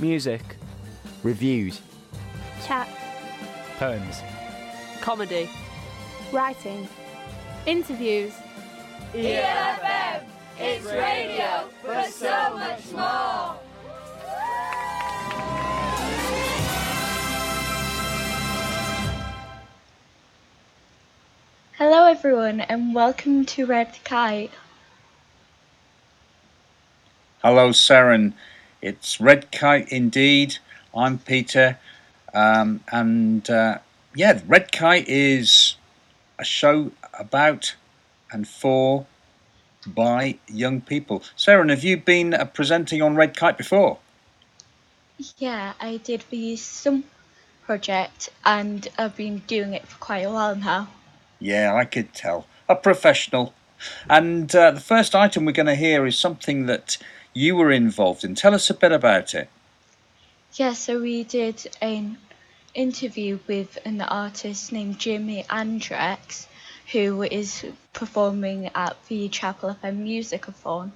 music, reviews, chat, poems, comedy, writing, interviews. ELFM, it's radio, but so much more. Hello, everyone, and welcome to Red Kite. Hello, Seren. It's Red Kite indeed. I'm Peter. Um, and uh, yeah, Red Kite is a show about and for by young people. Sarah, have you been uh, presenting on Red Kite before? Yeah, I did for some project and I've been doing it for quite a while now. Yeah, I could tell. A professional. And uh, the first item we're going to hear is something that you were involved in. Tell us a bit about it. Yeah, so we did an interview with an artist named Jimi Andrex, who is performing at the Chapel of FM Musicathon.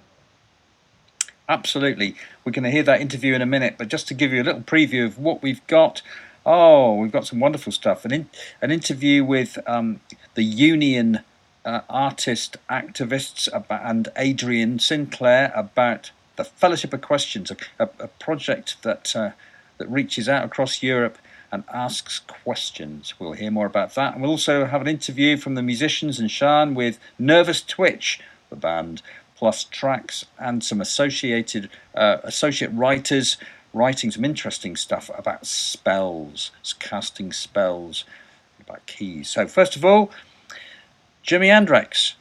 Absolutely. We're going to hear that interview in a minute, but just to give you a little preview of what we've got. Oh, we've got some wonderful stuff. An, in, an interview with um, the Union uh, artist activists about, and Adrian Sinclair about the Fellowship of Questions, a, a, a project that uh, that reaches out across Europe and asks questions. We'll hear more about that. And we'll also have an interview from the musicians and Sean with Nervous Twitch, the band, plus tracks and some associated uh, associate writers writing some interesting stuff about spells, casting spells, about keys. So first of all, Jimmy Andrex.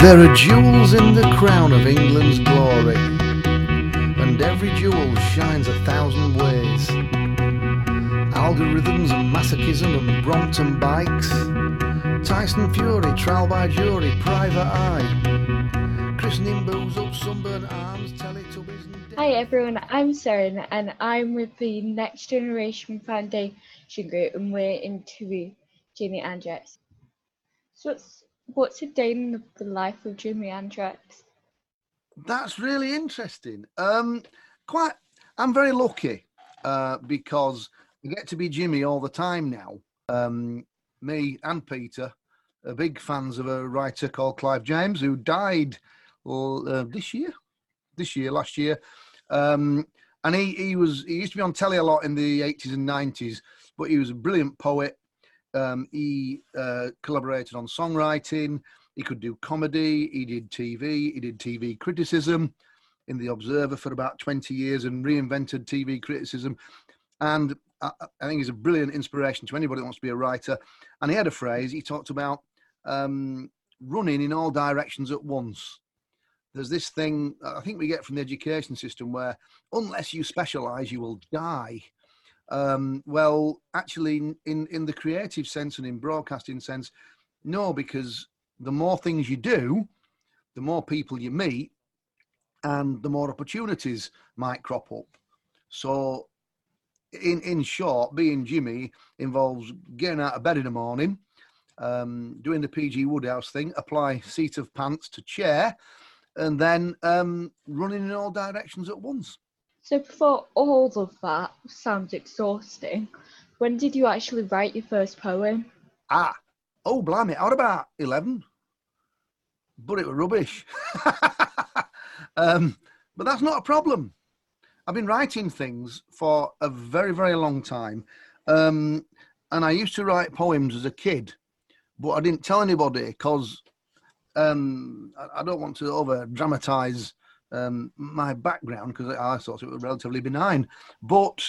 There are jewels in the crown of England's glory, and every jewel shines a thousand ways. Algorithms and masochism and Brompton bikes, Tyson Fury, trial by jury, private eye, christening booze up sunburned arms, Teletubbies. Hi everyone, I'm Seren and I'm with the Next Generation Foundation Group and we're interviewing Jimi Andrex. So what's, what's a day in the life of Jimi Andrex? That's really interesting. Um, quite, I'm very lucky uh, because I get to be Jimmy all the time now. Um, me and Peter are big fans of a writer called Clive James who died uh, this year, this year, last year. Um, and he, he was he used to be on telly a lot in the 80s and 90s, but he was a brilliant poet. Um, he uh, collaborated on songwriting. He could do comedy. He did TV. He did TV criticism in the Observer for about 20 years and reinvented TV criticism. And I, I think he's a brilliant inspiration to anybody that wants to be a writer. And he had a phrase. He talked about um, running in all directions at once. There's this thing I think we get from the education system where unless you specialize, you will die. Um, well, actually, in, in the creative sense and in broadcasting sense, no, because the more things you do, the more people you meet, and the more opportunities might crop up. So, in in short, being Jimmy involves getting out of bed in the morning, um, doing the PG Wodehouse thing, apply seat of pants to chair, and then um, running in all directions at once. So before all of that sounds exhausting, when did you actually write your first poem? Ah, oh blimey, I was about eleven, but it was rubbish. um, but that's not a problem. I've been writing things for a very, very long time, um, and I used to write poems as a kid, but I didn't tell anybody because um, I, I, don't want to over dramatize um, my background because I thought it was relatively benign. But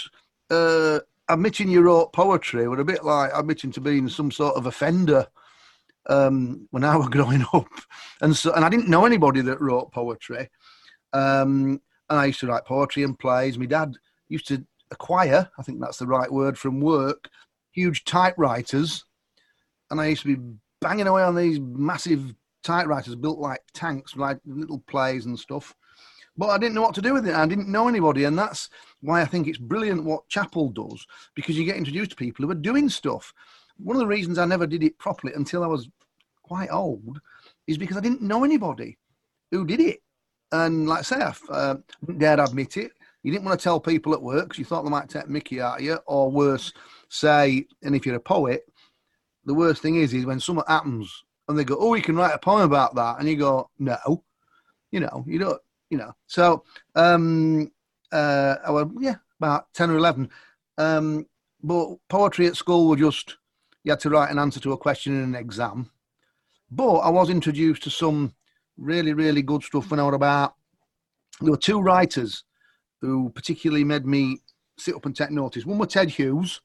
uh, admitting you wrote poetry were a bit like admitting to being some sort of offender um, when I was growing up, and so and I didn't know anybody that wrote poetry. Um, and I used to write poetry and plays. My dad used to acquire, I think that's the right word, from work, huge typewriters, and I used to be banging away on these massive typewriters built like tanks, like little plays and stuff. But I didn't know what to do with it. I didn't know anybody, and that's why I think it's brilliant what Chapel does because you get introduced to people who are doing stuff. One of the reasons I never did it properly until I was quite old is because I didn't know anybody who did it. And like I say, I uh, didn't dare admit it. You didn't want to tell people at work because you thought they might take Mickey out of you, or worse, say, and if you're a poet, the worst thing is, is when something happens and they go, "Oh, you can write a poem about that," and you go, "No," you know, you don't, you know. So, um, uh, I yeah, about ten or eleven. Um, but poetry at school were just you had to write an answer to a question in an exam. But I was introduced to some really, really good stuff when I was about. There were two writers who particularly made me sit up and take notice. One was Ted Hughes,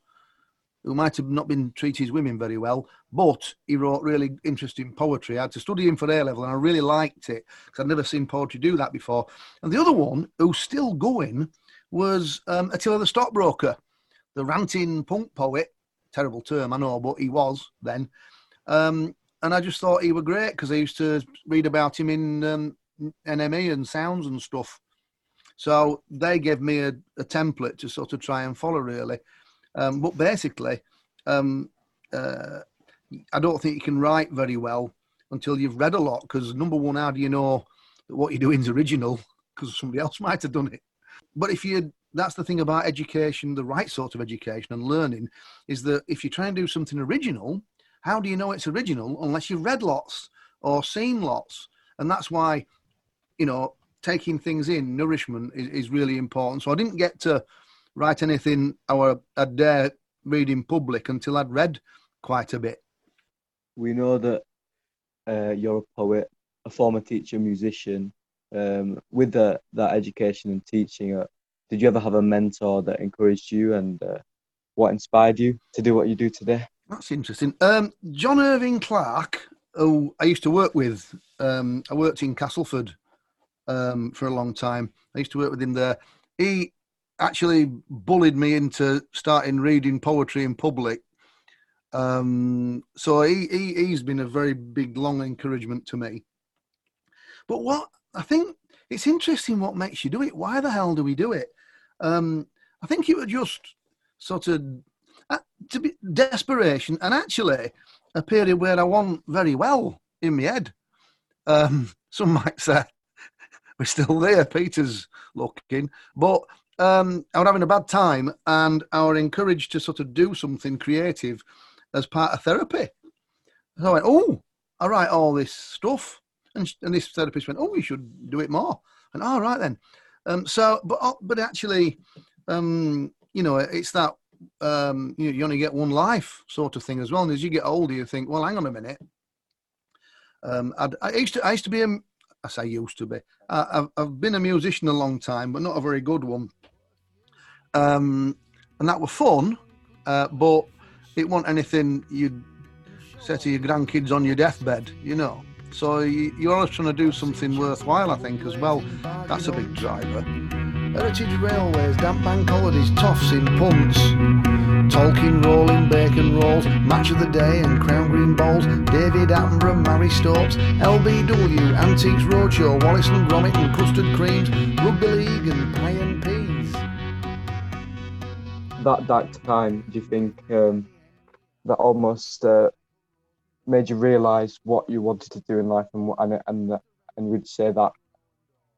who might have not been treated women very well, but he wrote really interesting poetry. I had to study him for A level, and I really liked it because I'd never seen poetry do that before. And the other one, who's still going, was um, Attila the Stockbroker, the ranting punk poet. Terrible term, I know, but he was then. Um, and I just thought he was great because I used to read about him in um, NME and sounds and stuff. So they gave me a, a template to sort of try and follow, really. Um, but basically, um, uh, I don't think you can write very well until you've read a lot. Because number one, how do you know that what you're doing is original? Because somebody else might have done it. But if you, that's the thing about education, the right sort of education and learning, is that if you try and do something original, how do you know it's original unless you've read lots or seen lots? And that's why, you know, taking things in, nourishment is, is really important. So I didn't get to write anything I I'd dare read in public until I'd read quite a bit. We know that uh, you're a poet, a former teacher, musician. Um, with the, that education and teaching, uh, did you ever have a mentor that encouraged you and uh, what inspired you to do what you do today? That's interesting. Um, John Irving Clark, who I used to work with, um, I worked in Castleford um, for a long time. I used to work with him there. He actually bullied me into starting reading poetry in public. Um, so he, he he's been a very big, long encouragement to me. But what I think it's interesting what makes you do it. Why the hell do we do it? Um, I think it was just sort of uh, to be desperation and actually a period where I won very well in my head. Um, some might say we're still there. Peter's looking, but um, I was having a bad time and was encouraged to sort of do something creative as part of therapy. So I went, oh, I write all this stuff. And, and this therapist went, oh, you should do it more. And all right then. Um, so, but uh, but actually, um, you know, it's that um, you, you only get one life sort of thing as well. And as you get older, you think, well, hang on a minute. Um, I used to I used to be a I say used to be. I, have I've been a musician a long time, but not a very good one. Um, and that were fun, uh, but it wasn't anything you'd say to your grandkids on your deathbed, you know. So you, you're always trying to do something worthwhile, I think, as well. That's a big driver. Heritage Railways, damp bank holidays, toffs in punts. Tolkien rolling bacon rolls, match of the day and crown green bowls. David Attenborough, Marie Stopes, LBW, Antiques Roadshow, Wallace and Gromit and custard creams, rugby league and peas. That that time, do you think um, that almost uh, made you realise what you wanted to do in life, and and and and would say that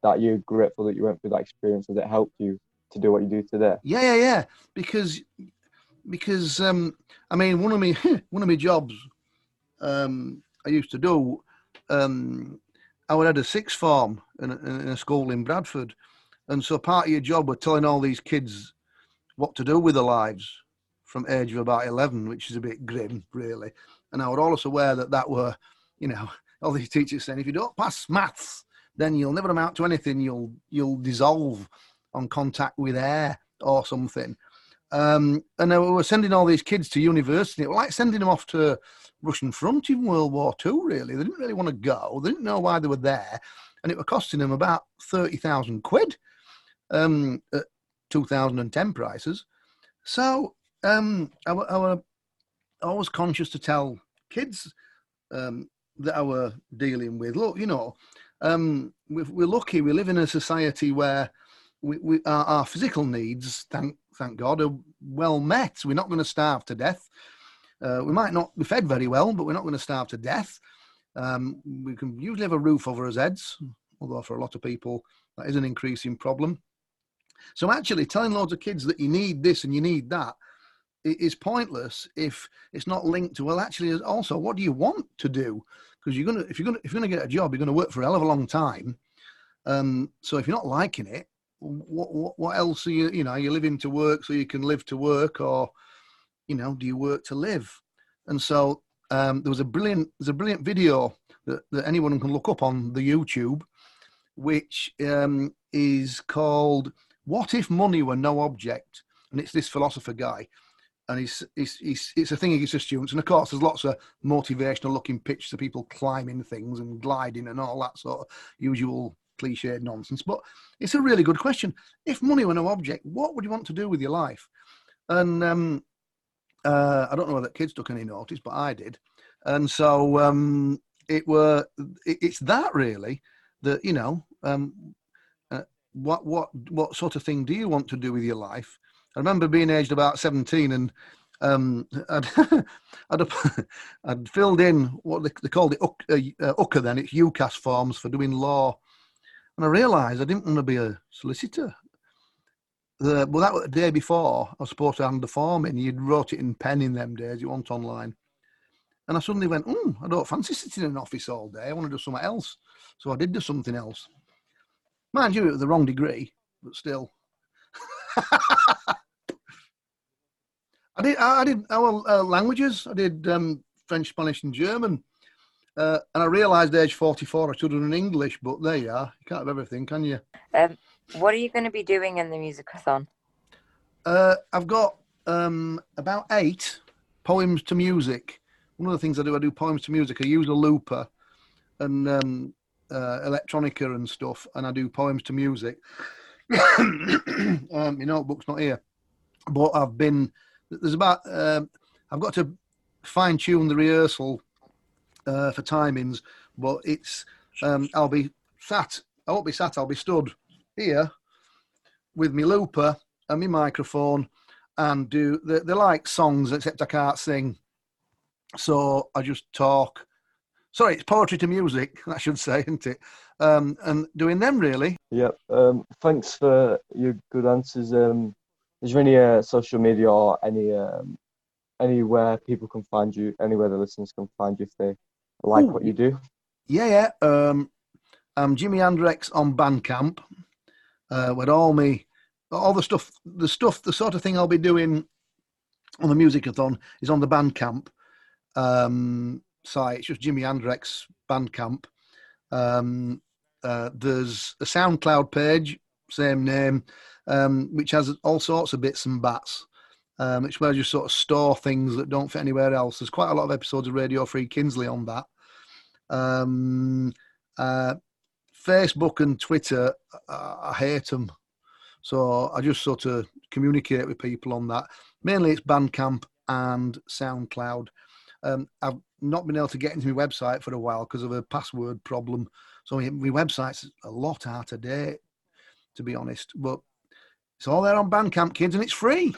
that you're grateful that you went through that experience as it helped you to do what you do today? Yeah, yeah, yeah. Because because um, I mean, one of my one of my jobs um, I used to do, um, I would had a sixth form in a, in a school in Bradford, and so part of your job was telling all these kids what to do with their lives from age of about eleven, which is a bit grim, really. And I was also aware that that were, you know, all these teachers saying if you don't pass maths, then you'll never amount to anything. You'll you'll dissolve on contact with air or something. Um, and we were sending all these kids to university. It was like sending them off to Russian front in World War II, really. They didn't really want to go. They didn't know why they were there. And it was costing them about 30,000 quid um, at 2010 prices. So um, I, I, was conscious to tell kids um, that I were dealing with, look, you know, um, we're lucky. We live in a society where we, we our, our, physical needs, thank thank God, are well met. We're not going to starve to death. Uh, we might not be fed very well, but we're not going to starve to death. Um, we can usually have a roof over our heads, although for a lot of people that is an increasing problem. So actually, telling loads of kids that you need this and you need that is pointless if it's not linked to well. Actually, also, what do you want to do? Because you're gonna if you're gonna if you're gonna get a job, you're gonna work for a hell of a long time. Um, so if you're not liking it, what, what what else are you you know are you living to work so you can live to work or you know do you work to live? And so um, there was a brilliant there's a brilliant video that, that anyone can look up on the YouTube, which um, is called "What If Money Were No Object," and it's this philosopher guy, and he's, he's, he's it's a thing he gives to students, and of course there's lots of motivational looking pictures of people climbing things and gliding and all that sort of usual cliched nonsense. But it's a really good question. If money were no object, what would you want to do with your life? And um, uh, I don't know whether kids took any notice, but I did. And so um, it were it, it's that really that you know um, what what what sort of thing do you want to do with your life? I remember being aged about seventeen and um, I'd, I'd, I'd, filled in what they, they called it uh, UCCA then, it's UCAS forms for doing law. And I realised I didn't want to be a solicitor the well that was the day before I was supposed to hand the form in. You'd wrote it in pen in them days. You want online, and I suddenly went, "Hmm, I don't fancy sitting in an office all day. I want to do something else." So I did do something else. Mind you, it was the wrong degree, but still. I did. I did our uh, languages. I did um, French, Spanish, and German. Uh, and I realised age 44 I should have done English, but there you are. You can't have everything, can you? Um, what are you going to be doing in the musicathon? Uh, I've got um, about eight poems to music. One of the things I do, I do poems to music. I use a looper and um, uh, electronica and stuff, and I do poems to music. um, my notebook's not here, but I've been there's about um, I've got to fine tune the rehearsal uh, for timings, but it's um, I'll be sat. I won't be sat. I'll be stood here with my looper and my microphone and do they're, they're like songs except I can't sing. So I just talk. Sorry, it's poetry to music, I should say, isn't it? Um, and doing them really. Yep. Um, thanks for your good answers. Um, is there any uh, social media or any um, anywhere people can find you, anywhere the listeners can find you if they like Ooh, what you do? Yeah, yeah. Um, I'm Jimmy Andrex on Bandcamp uh, with all me, all the stuff, the stuff, the sort of thing I'll be doing on the musicathon is on the Bandcamp um, site. It's just Jimmy Andrex Bandcamp. Um, uh, there's a SoundCloud page, same name, um, which has all sorts of bits and bats. Um, it's where you sort of store things that don't fit anywhere else. There's quite a lot of episodes of Radio Free Kinsley on that. Um, uh, Facebook and Twitter, I, hate them. So I just sort of communicate with people on that. Mainly it's Bandcamp and SoundCloud. Um, I've not been able to get into my website for a while because of a password problem. So my, website's a lot out of date, to be honest. But it's all there on Bandcamp, kids, and it's free.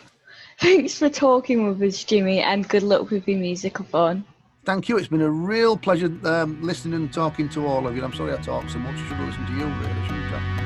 Thanks for talking with us, Jimmy, and good luck with your musicathon thank you. It's been a real pleasure um, listening and talking to all of you. I'm sorry I talk so much. I should have listened to you, really, shouldn't I?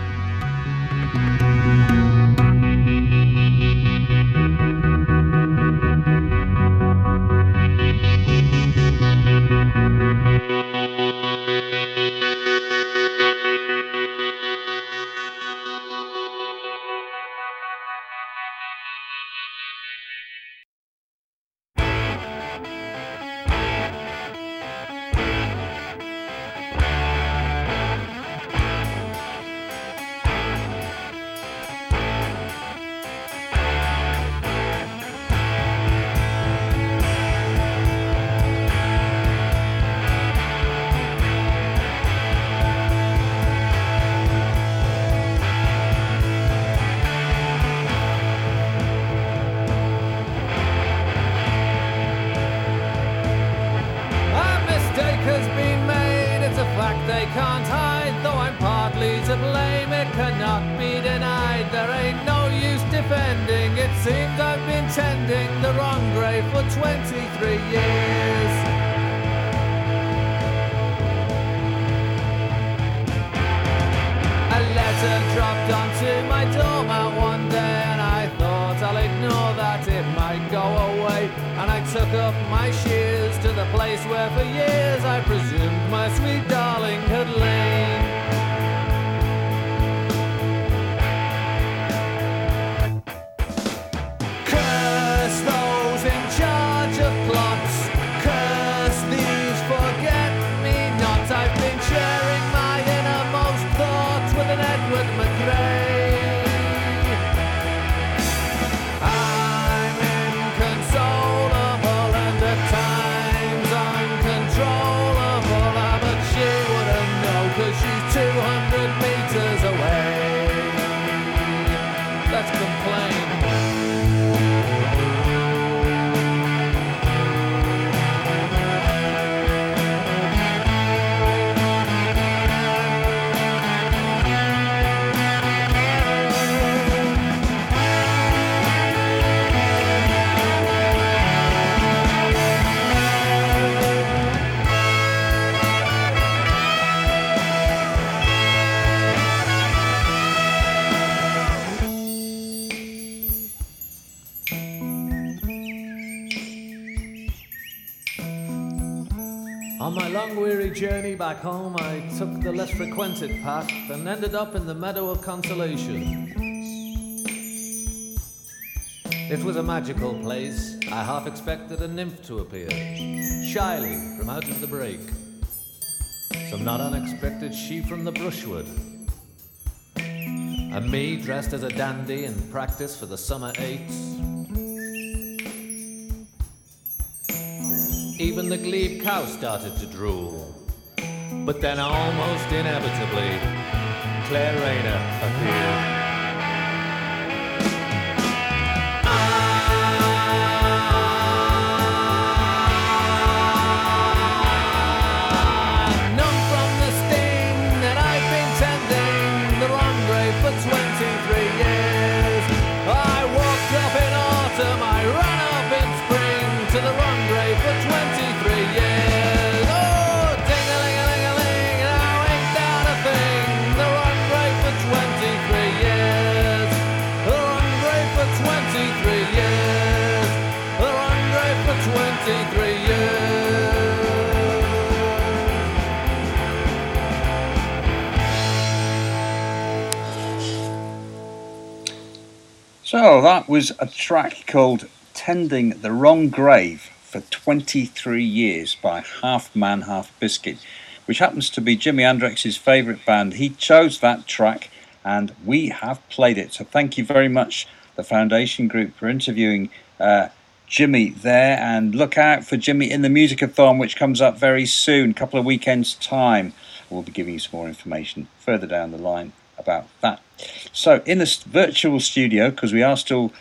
Journey back home, I took the less frequented path and ended up in the Meadow of Consolation. It was a magical place. I half expected a nymph to appear, shyly from out of the brake. Some not unexpected she from the brushwood. And me dressed as a dandy in practice for the summer eights. Even the glebe cow started to drool. But then, almost inevitably, Claire Rayner appeared. That was a track called Tending the Wrong Grave for 23 Years by Half Man, Half Biscuit, which happens to be Jimi Andrex's favourite band. He chose that track and we have played it. So thank you very much, the Foundation Group, for interviewing uh, Jimmy there. And look out for Jimmy in the Musicathon, which comes up very soon, a couple of weekends' time. We'll be giving you some more information further down the line about that. So, in this virtual studio, because we are still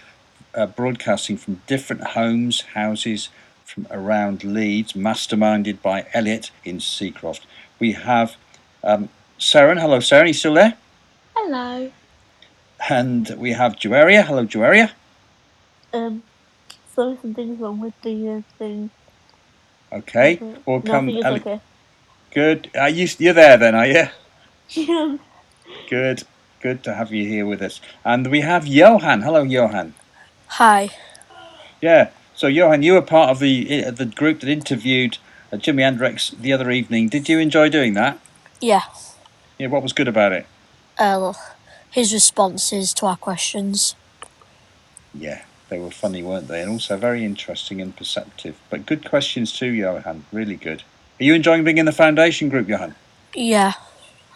uh, broadcasting from different homes, houses from around Leeds, masterminded by Elliot in Seacroft, we have um, Saren. Hello, Saren. You still there? Hello. And we have Joaria. Hello, Joaria. Um, so something's wrong with the uh, thing. Okay. Okay. We'll come. Nothing is okay. Good. Are you, you're there then, are you? Yeah. Good. Good to have you here with us. And we have Johan. Hello, Johan. Hi. Yeah. So, Johan, you were part of the the group that interviewed uh, Jimi Andrex the other evening. Did you enjoy doing that? Yeah. Yeah. What was good about it? Uh, his responses to our questions. Yeah, they were funny, weren't they? And also very interesting and perceptive. But good questions too, Johan. Really good. Are you enjoying being in the foundation group, Johan? Yeah,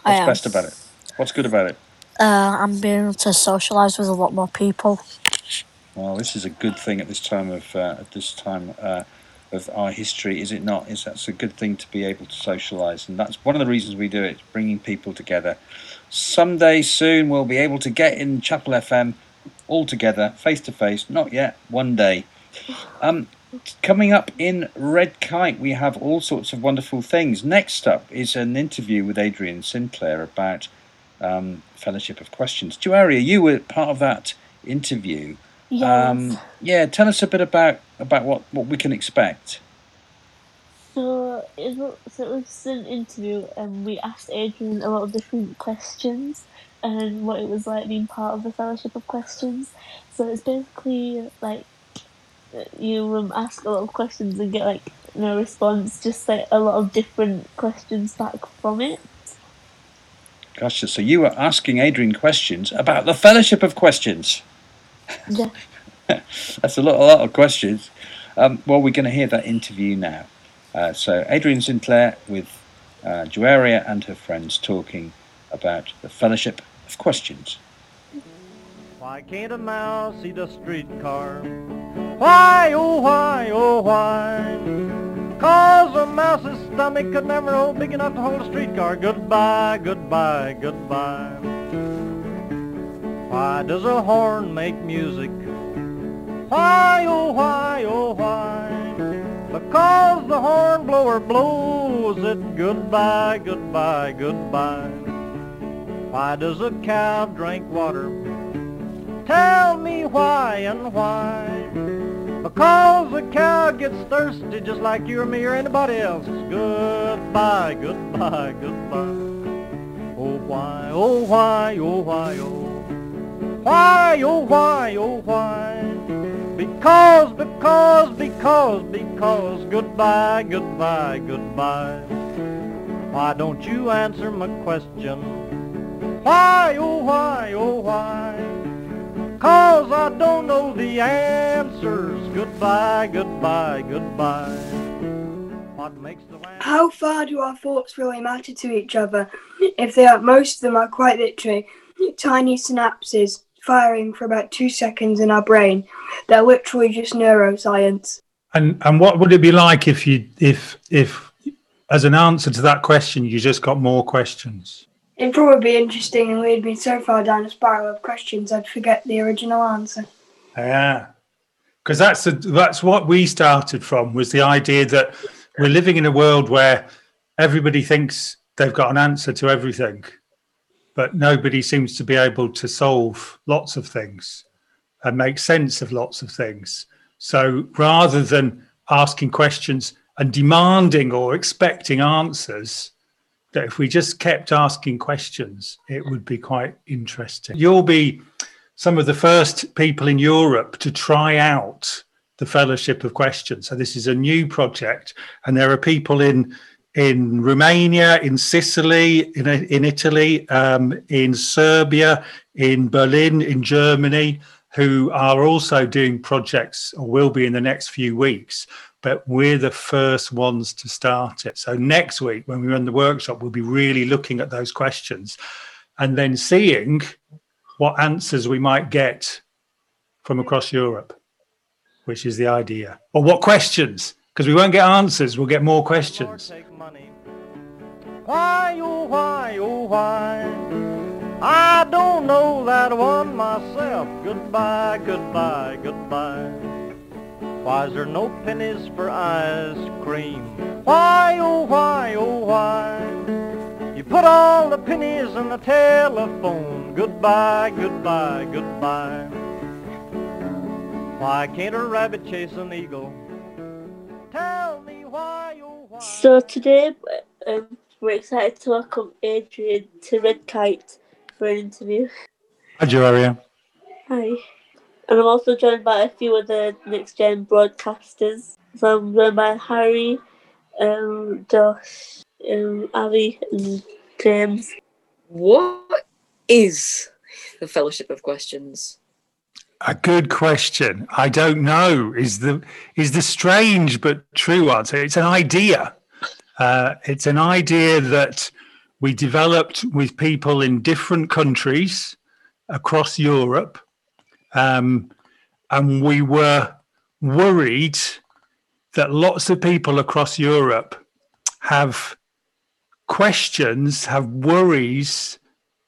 I What's am. best about it? What's good about it? Uh, I'm being able to socialise with a lot more people. Well, this is a good thing at this time of uh, at this time uh, of our history, is it not? Is that's a good thing to be able to socialise, and that's one of the reasons we do it, bringing people together. Someday soon we'll be able to get in Chapel FM all together, face to face. Not yet. One day. Um, coming up in Red Kite, we have all sorts of wonderful things. Next up is an interview with Adrian Sinclair about um, Fellowship of Questions. Joaria, you were part of that interview. Yes. Um, yeah, tell us a bit about about what, what we can expect. So it was, so it was an interview, and we asked Adrian a lot of different questions, and what it was like being part of the Fellowship of Questions. So it's basically like you um, ask a lot of questions and get like no response, just like a lot of different questions back from it. Gotcha. So you were asking Adrian questions about the Fellowship of Questions. Yeah. That's a lot, a lot of questions. Um, well, we're going to hear that interview now. Uh, so Adrian Sinclair with uh, Joaria and her friends talking about the Fellowship of Questions. Why can't a mouse eat a streetcar? Why, oh why, oh why? Cause a mouse's stomach could never hold big enough to hold a streetcar. Goodbye, goodbye, goodbye. Why does a horn make music? Why, oh why, oh why? Because the horn blower blows it. Goodbye, goodbye, goodbye. Why does a cow drink water? Tell me why and why. Because a cow gets thirsty just like you or me or anybody else. Goodbye, goodbye, goodbye. Oh why, oh why, oh why, oh. Why, oh why, oh why. Because, because, because, because. Goodbye, goodbye, goodbye. Why don't you answer my question? Why, oh why, oh why? Cause I don't know the answers. Goodbye, goodbye, goodbye. What makes the land... How far do our thoughts really matter to each other if they are, most of them are quite literally tiny synapses firing for about two seconds in our brain? They're literally just neuroscience. And and what would it be like if you if if as an answer to that question you just got more questions? It'd probably be interesting and lead me so far down a spiral of questions I'd forget the original answer. Yeah, because that's that's what we started from was the idea that we're living in a world where everybody thinks they've got an answer to everything, but nobody seems to be able to solve lots of things and make sense of lots of things. So rather than asking questions and demanding or expecting answers, that if we just kept asking questions, it would be quite interesting. You'll be some of the first people in Europe to try out the Fellowship of Questions. So this is a new project, and there are people in in Romania, in Sicily, in in Italy, um, in Serbia, in Berlin, in Germany, who are also doing projects or will be in the next few weeks but we're the first ones to start it. So next week, when we run the workshop, we'll be really looking at those questions and then seeing what answers we might get from across Europe, which is the idea. Or what questions, because we won't get answers, we'll get more questions. Why, oh, why, oh, why? I don't know that one myself. Goodbye, goodbye, goodbye. Why's there no pennies for ice cream? Why, oh, why, oh, why? You put all the pennies in the telephone. Goodbye, goodbye, goodbye. Why can't a rabbit chase an eagle? Tell me why, oh, why? So today um, we're excited to welcome Adrian to Red Kite for an interview. Hi, Joaria. Hi. And I'm also joined by a few other next gen broadcasters. So I'm joined by Harry, um, Josh, um, Abby, and James. What is the Fellowship of Questions? A good question. I don't know. Is the is the strange but true answer? It's an idea. Uh, it's an idea that we developed with people in different countries across Europe um, and we were worried that lots of people across Europe have questions, have worries,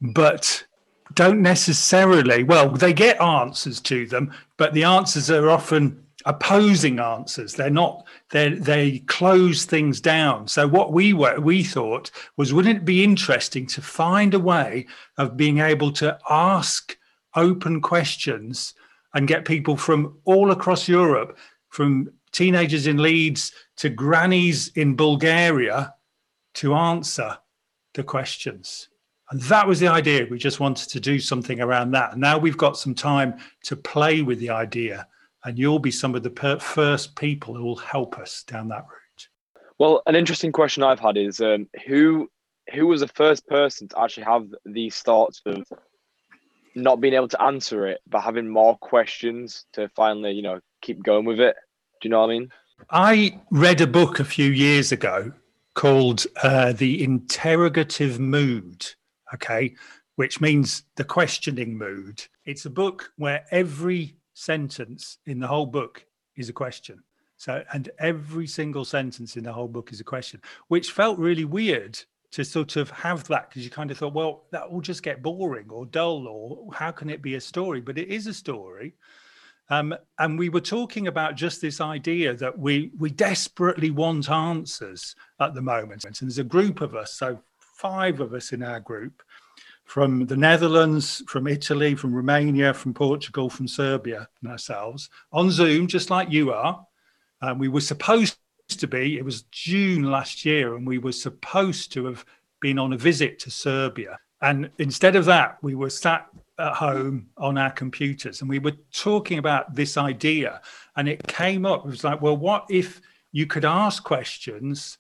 but don't necessarily, well, they get answers to them, but the answers are often opposing answers. They're not, they they close things down. So what we were, we thought was, wouldn't it be interesting to find a way of being able to ask open questions and get people from all across Europe, from teenagers in Leeds to grannies in Bulgaria, to answer the questions. And that was the idea. We just wanted to do something around that. And now we've got some time to play with the idea, and you'll be some of the per- first people who will help us down that route. Well, an interesting question I've had is um, who who was the first person to actually have these thoughts of not being able to answer it, but having more questions to finally, you know, keep going with it. Do you know what I mean? I read a book a few years ago called uh, The Interrogative Mood, okay, which means the questioning mood. It's a book where every sentence in the whole book is a question. So, and every single sentence in the whole book is a question, which felt really weird to sort of have that because you kind of thought, well, that will just get boring or dull, or how can it be a story? But it is a story. Um, and we were talking about just this idea that we we desperately want answers at the moment. And there's a group of us, so five of us in our group, from the Netherlands, from Italy, from Romania, from Portugal, from Serbia, and ourselves on Zoom, just like you are. Um, we were supposed to be, it was June last year, and we were supposed to have been on a visit to Serbia. And instead of that, we were sat at home on our computers and we were talking about this idea. And it came up, it was like, well, what if you could ask questions,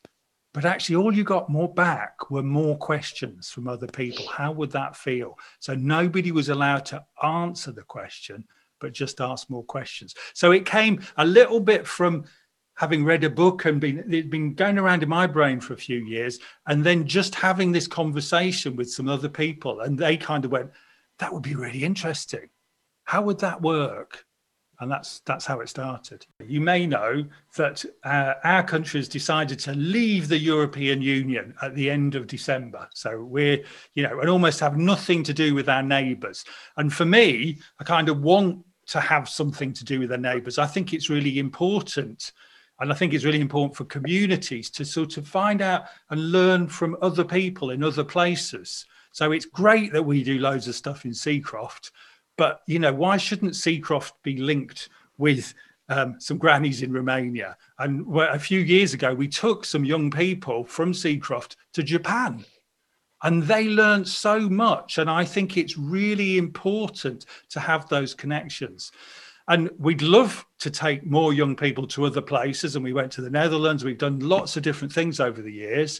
but actually all you got more back were more questions from other people? How would that feel? So nobody was allowed to answer the question, but just ask more questions. So it came a little bit from having read a book and been it been going around in my brain for a few years and then just having this conversation with some other people and they kind of went that would be really interesting. How would that work? And that's that's how it started. You may know that uh, our country has decided to leave the european union at the end of december. So we're you know and almost have nothing to do with our neighbours. And for me i kind of want to have something to do with their neighbours. I think it's really important and I think it's really important for communities to sort of find out and learn from other people in other places. So it's great that we do loads of stuff in Seacroft, but you know, why shouldn't Seacroft be linked with um, some grannies in Romania? And a few years ago, we took some young people from Seacroft to Japan. And they learned so much. And I think it's really important to have those connections. And we'd love to take more young people to other places. And we went to the Netherlands. We've done lots of different things over the years.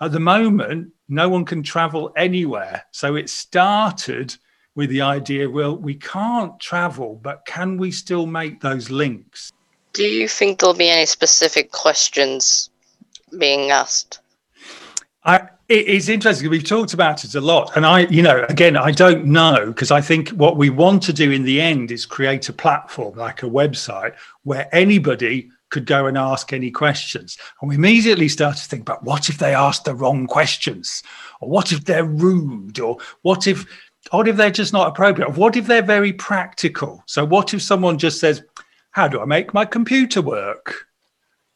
At the moment, no one can travel anywhere. So it started with the idea well, we can't travel, but can we still make those links? Do you think there'll be any specific questions being asked? I, it's interesting. We've talked about it a lot. And I, you know, again, I don't know because I think what we want to do in the end is create a platform like a website where anybody could go and ask any questions. And we immediately start to think about what if they ask the wrong questions? Or what if they're rude? Or what if what if they're just not appropriate? Or what if they're very practical? So what if someone just says, How do I make my computer work?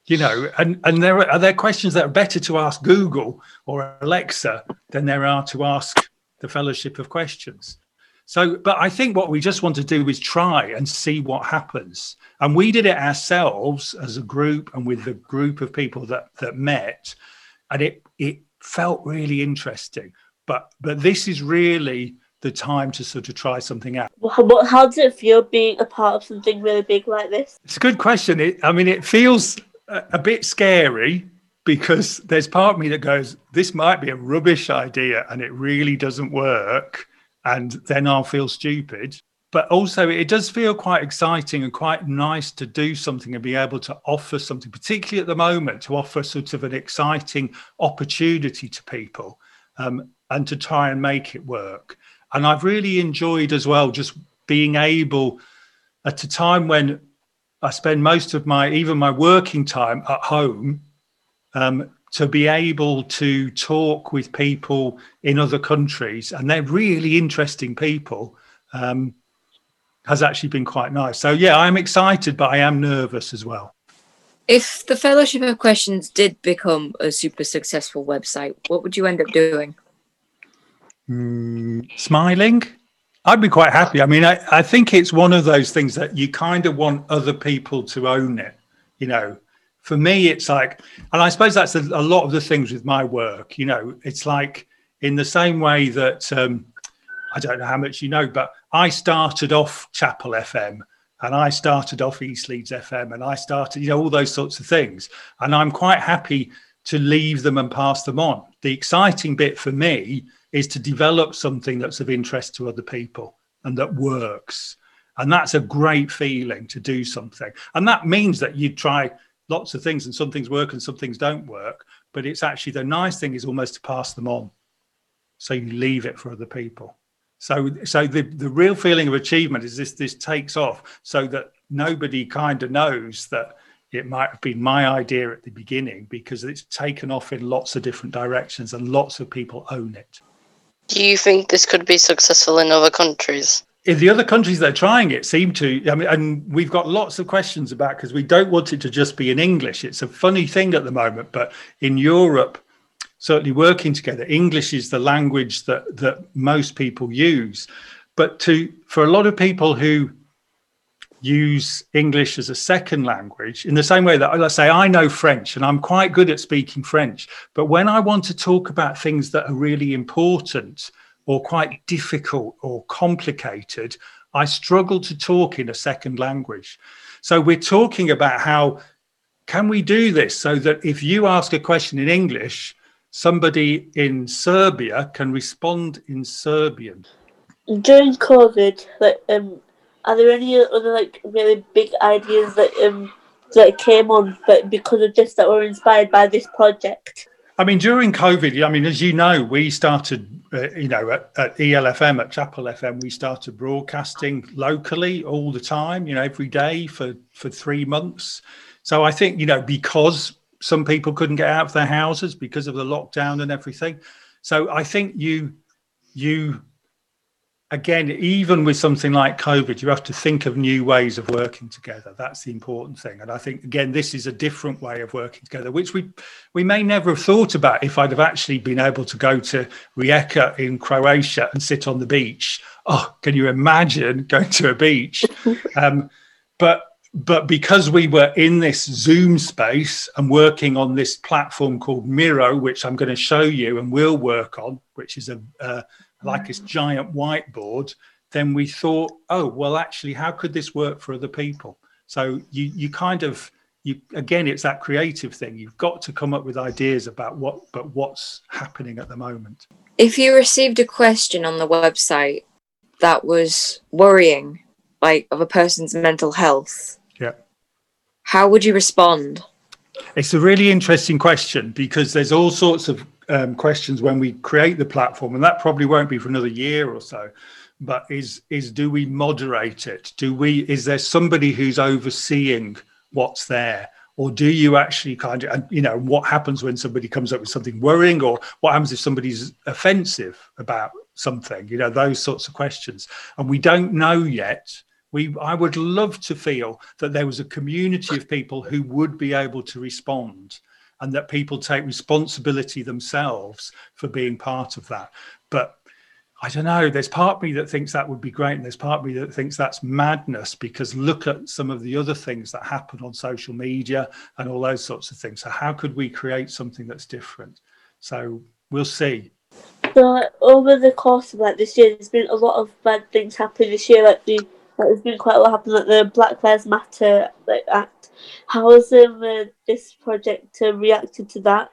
You know and and there are, are there questions that are better to ask google or alexa than there are to ask the fellowship of questions so but i think what we just want to do is try and see what happens and we did it ourselves as a group and with the group of people that that met and it it felt really interesting but but this is really the time to sort of try something out. How, how does it feel being a part of something really big like this? It's a good question. It, I mean, it feels a, bit scary because there's part of me that goes, this might be a rubbish idea and it really doesn't work. And then I'll feel stupid. But also, it does feel quite exciting and quite nice to do something and be able to offer something, particularly at the moment, to offer sort of an exciting opportunity to people um, and to try and make it work. And I've really enjoyed as well just being able at a time when I spend most of my, even my working time at home, um, to be able to talk with people in other countries, and they're really interesting people, um, has actually been quite nice. So, yeah, I'm excited, but I am nervous as well. If the Fellowship of Questions did become a super successful website, what would you end up doing? Mm, smiling. I'd be quite happy. I mean, I, I think it's one of those things that you kind of want other people to own it. You know, for me, it's like, and I suppose that's a, a lot of the things with my work. You know, it's like in the same way that um, I don't know how much you know, but I started off Chapel FM and I started off East Leeds FM and I started, you know, all those sorts of things. And I'm quite happy to leave them and pass them on. The exciting bit for me is to develop something that's of interest to other people and that works. And that's a great feeling to do something. And that means that you try lots of things and some things work and some things don't work. But it's actually the nice thing is almost to pass them on. So you leave it for other people. So, so the, the real feeling of achievement is this this takes off so that nobody kind of knows that it might have been my idea at the beginning because it's taken off in lots of different directions and lots of people own it. Do you think this could be successful in other countries? In the other countries that are trying it seem to, I mean, and we've got lots of questions about because we don't want it to just be in English. It's a funny thing at the moment, but in Europe, certainly working together. English is the language that that most people use, but to for a lot of people who use English as a second language, in the same way that let's say I know French and I'm quite good at speaking French, but when I want to talk about things that are really important or quite difficult or complicated, I struggle to talk in a second language. So we're talking about how can we do this so that if you ask a question in English, somebody in Serbia can respond in Serbian. During COVID, like, um, are there any other like really big ideas that um that came on, but because of this that were inspired by this project? I mean, during COVID, I mean, as you know, we started, uh, you know, at, at ELFM, at Chapel FM, we started broadcasting locally all the time, you know, every day for for three months. So I think, you know, because some people couldn't get out of their houses because of the lockdown and everything. So I think you you again, even with something like COVID, you have to think of new ways of working together. That's the important thing. And I think again, this is a different way of working together, which we we may never have thought about if I'd have actually been able to go to Rijeka in Croatia and sit on the beach. Oh, can you imagine going to a beach? Um, but but because we were in this Zoom space and working on this platform called Miro, which I'm going to show you and we'll work on, which is a uh, like this giant whiteboard, then we thought, oh well, actually, how could this work for other people? So you you kind of you again, it's that creative thing. You've got to come up with ideas about what, but what's happening at the moment. If you received a question on the website that was worrying, like of a person's mental health, Yeah. how would you respond? It's a really interesting question because there's all sorts of um, questions when we create the platform, and that probably won't be for another year or so. But is is do we moderate it? Do we is there somebody who's overseeing what's there, or do you actually kind of you know what happens when somebody comes up with something worrying, or what happens if somebody's offensive about something? You know those sorts of questions, and we don't know yet we i would love to feel that there was a community of people who would be able to respond and that people take responsibility themselves for being part of that but i don't know there's part of me that thinks that would be great and there's part of me that thinks that's madness because look at some of the other things that happen on social media and all those sorts of things so how could we create something that's different so we'll see So over the course of like this year, there's been a lot of bad things happening this year. Like the like, there's been quite a lot happening, like the Black Lives Matter like. How has um, uh, this project uh, reacted to that?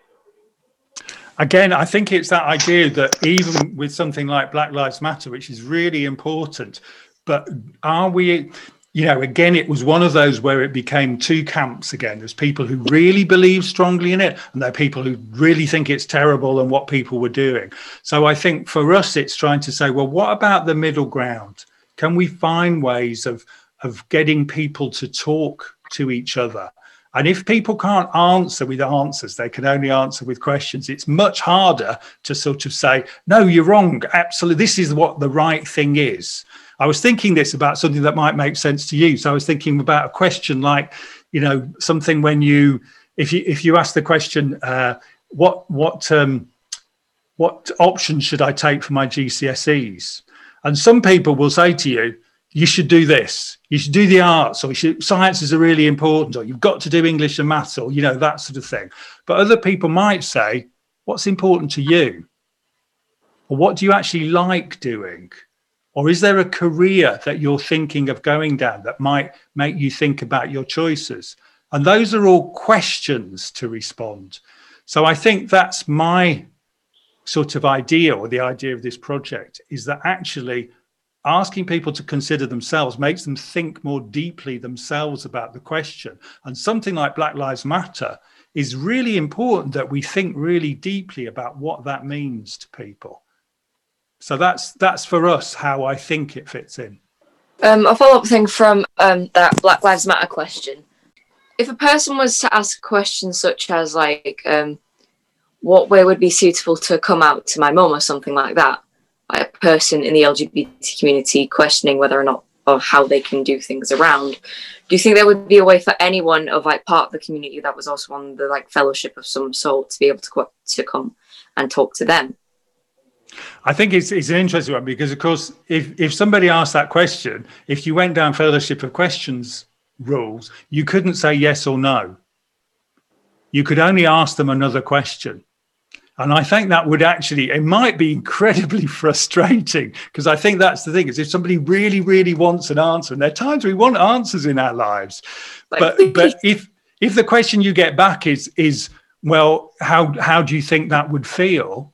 Again, I think it's that idea that even with something like Black Lives Matter, which is really important, but are we, you know, again, it was one of those where it became two camps again. There's people who really believe strongly in it, and there are people who really think it's terrible and what people were doing. So I think for us, it's trying to say, well, what about the middle ground? Can we find ways of of getting people to talk to each other? And if people can't answer with answers, they can only answer with questions. It's much harder to sort of say, no, you're wrong. Absolutely. This is what the right thing is. I was thinking this about something that might make sense to you. So I was thinking about a question like, you know, something when you, if you, if you ask the question, uh, what, what, um, what options should I take for my GCSEs? And some people will say to you, you should do this, you should do the arts, or should, sciences are really important, or you've got to do English and maths, or, you know, that sort of thing. But other people might say, what's important to you? or what do you actually like doing or is there a career that you're thinking of going down that might make you think about your choices and those are all questions to respond so i think that's my sort of idea or the idea of this project is that actually asking people to consider themselves makes them think more deeply themselves about the question. And something like Black Lives Matter is really important that we think really deeply about what that means to people. So that's that's for us how I think it fits in. Um, a follow up thing from um, that Black Lives Matter question. If a person was to ask a question such as like, um, what way would be suitable to come out to my mum or something like that, a person in the LGBT community questioning whether or not or how they can do things around. Do you think there would be a way for anyone of like part of the community that was also on the like fellowship of some sort to be able to co- to come and talk to them? I think it's, it's an interesting one because, of course, if, if somebody asked that question, if you went down Fellowship of Questions rules, you couldn't say yes or no. You could only ask them another question. And I think that would actually, it might be incredibly frustrating because I think that's the thing is if somebody really, really wants an answer, and there are times we want answers in our lives, but but if if the question you get back is is well, how how do you think that would feel?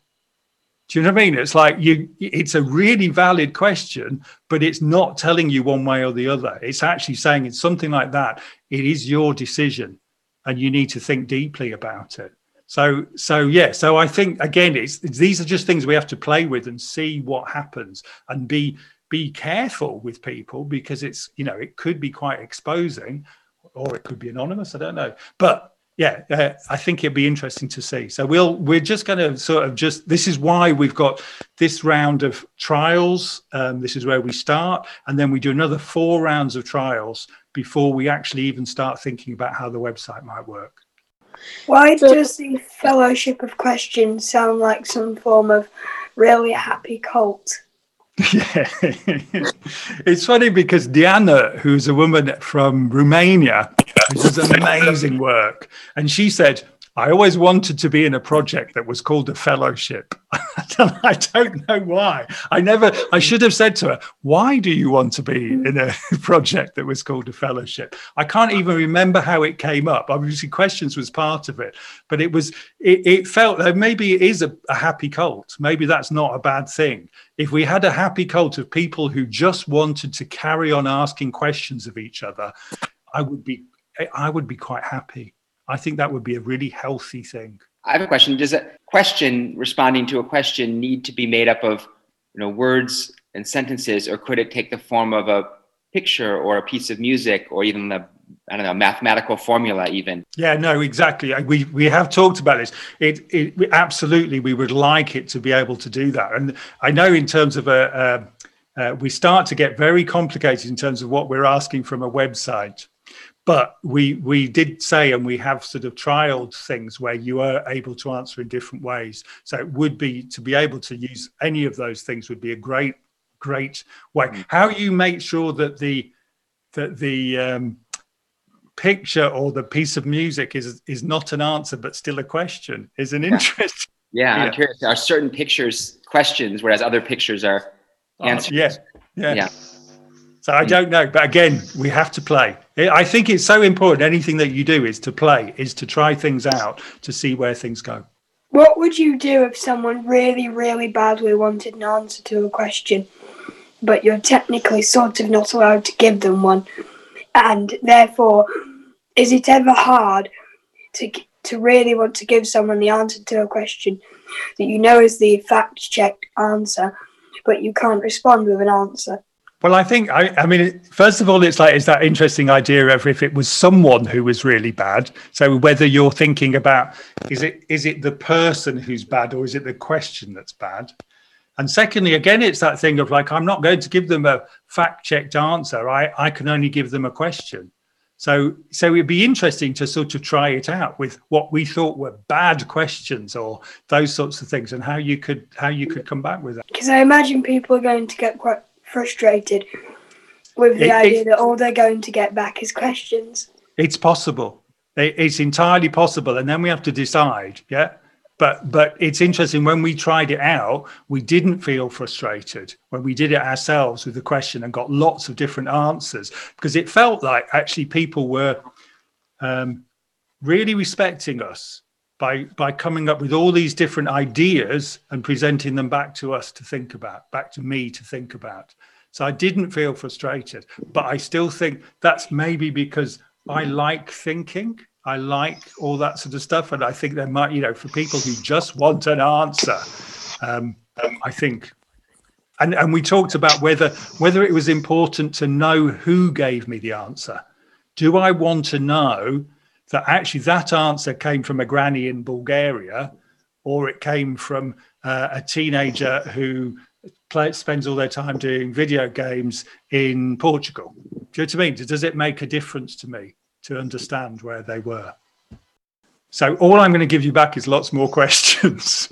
Do you know what I mean? It's like you it's a really valid question, but it's not telling you one way or the other. It's actually saying it's something like that. It is your decision and you need to think deeply about it. So, so yeah. So I think again, it's, it's these are just things we have to play with and see what happens, and be be careful with people because it's you know it could be quite exposing, or it could be anonymous. I don't know, but yeah, uh, I think it'd be interesting to see. So we'll we're just going to sort of just this is why we've got this round of trials. Um, this is where we start, and then we do another four rounds of trials before we actually even start thinking about how the website might work. Why does the Fellowship of Questions sound like some form of really happy cult? Yeah, it's funny because Diana, who's a woman from Romania, who does amazing work, and she said, I always wanted to be in a project that was called a fellowship. I don't know why. I never, I should have said to her, Why do you want to be in a project that was called a fellowship? I can't even remember how it came up. Obviously, questions was part of it, but it was, it, it felt that maybe it is a, a happy cult. Maybe that's not a bad thing. If we had a happy cult of people who just wanted to carry on asking questions of each other, I would be, I would be quite happy. I think that would be a really healthy thing. I have a question. Does a question responding to a question need to be made up of you know words and sentences, or could it take the form of a picture or a piece of music or even the I don't know mathematical formula even? Yeah, no, exactly. We we have talked about this. It, it absolutely we would like it to be able to do that, and I know in terms of a. a uh, we start to get very complicated in terms of what we're asking from a website but we we did say and we have sort of trialed things where you are able to answer in different ways. So it would be to be able to use any of those things would be a great great way. Mm. how you make sure that the that the um, picture or the piece of music is is not an answer but still a question is an interest. Yeah, yeah. i'm curious are certain pictures questions whereas other pictures are uh, answers? uh, yeah yeah. Yeah so I don't know, but again, we have to play. I think it's so important. Anything that you do is to play, is to try things out to see where things go. What would you do if someone really, really badly wanted an answer to a question, but you're technically sort of not allowed to give them one? And therefore, is it ever hard to to really want to give someone the answer to a question that you know is the fact checked answer, but you can't respond with an answer? Well, I think I, I mean, first of all, it's like it's that interesting idea of if it was someone who was really bad. So whether you're thinking about is it is it the person who's bad or is it the question that's bad? And secondly, again, it's that thing of like I'm not going to give them a fact checked answer. I I can only give them a question. So so it'd be interesting to sort of try it out with what we thought were bad questions or those sorts of things, and how you could how you could come back with that. Because I imagine people are going to get quite frustrated with the It- idea it- that all they're going to get back is questions. It's possible. It- It's entirely possible, and then we have to decide. Yeah, But but it's interesting when we tried it out, we didn't feel frustrated when we did it ourselves with the question and got lots of different answers because it felt like actually people were um, really respecting us by by coming up with all these different ideas and presenting them back to us to think about, back to me to think about. So I didn't feel frustrated, but I still think that's maybe because I like thinking I like all that sort of stuff. And I think there might, you know, for people who just want an answer, um, I think. And, and we talked about whether whether it was important to know who gave me the answer. Do I want to know that actually that answer came from a granny in Bulgaria, or it came from uh, a teenager who play, spends all their time doing video games in Portugal? Do you know what I mean? Does it make a difference to me? to understand where they were. So all I'm going to give you back is lots more questions.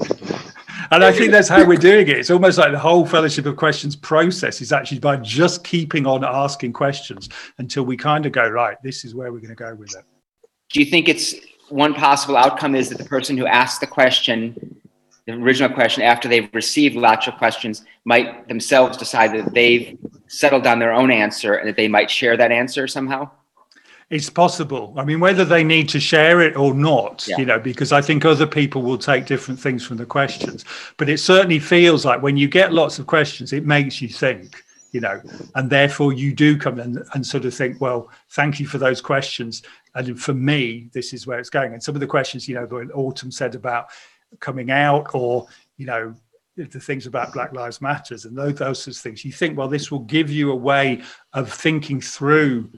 and I think that's how we're doing it. It's almost like the whole Fellowship of Questions process is actually by just keeping on asking questions until we kind of go, right, this is where we're going to go with it. Do you think it's one possible outcome is that the person who asked the question, the original question, after they've received lots of questions, might themselves decide that they've settled on their own answer and that they might share that answer somehow? it's possible. I mean, whether they need to share it or not, yeah. you know, because I think other people will take different things from the questions. But it certainly feels like when you get lots of questions, it makes you think, you know, and therefore you do come and, and sort of think, well, thank you for those questions. And for me, this is where it's going. And some of the questions, you know, that Autumn said about coming out or, you know, the things about Black Lives Matters and those, those sorts of things, you think, well, this will give you a way of thinking through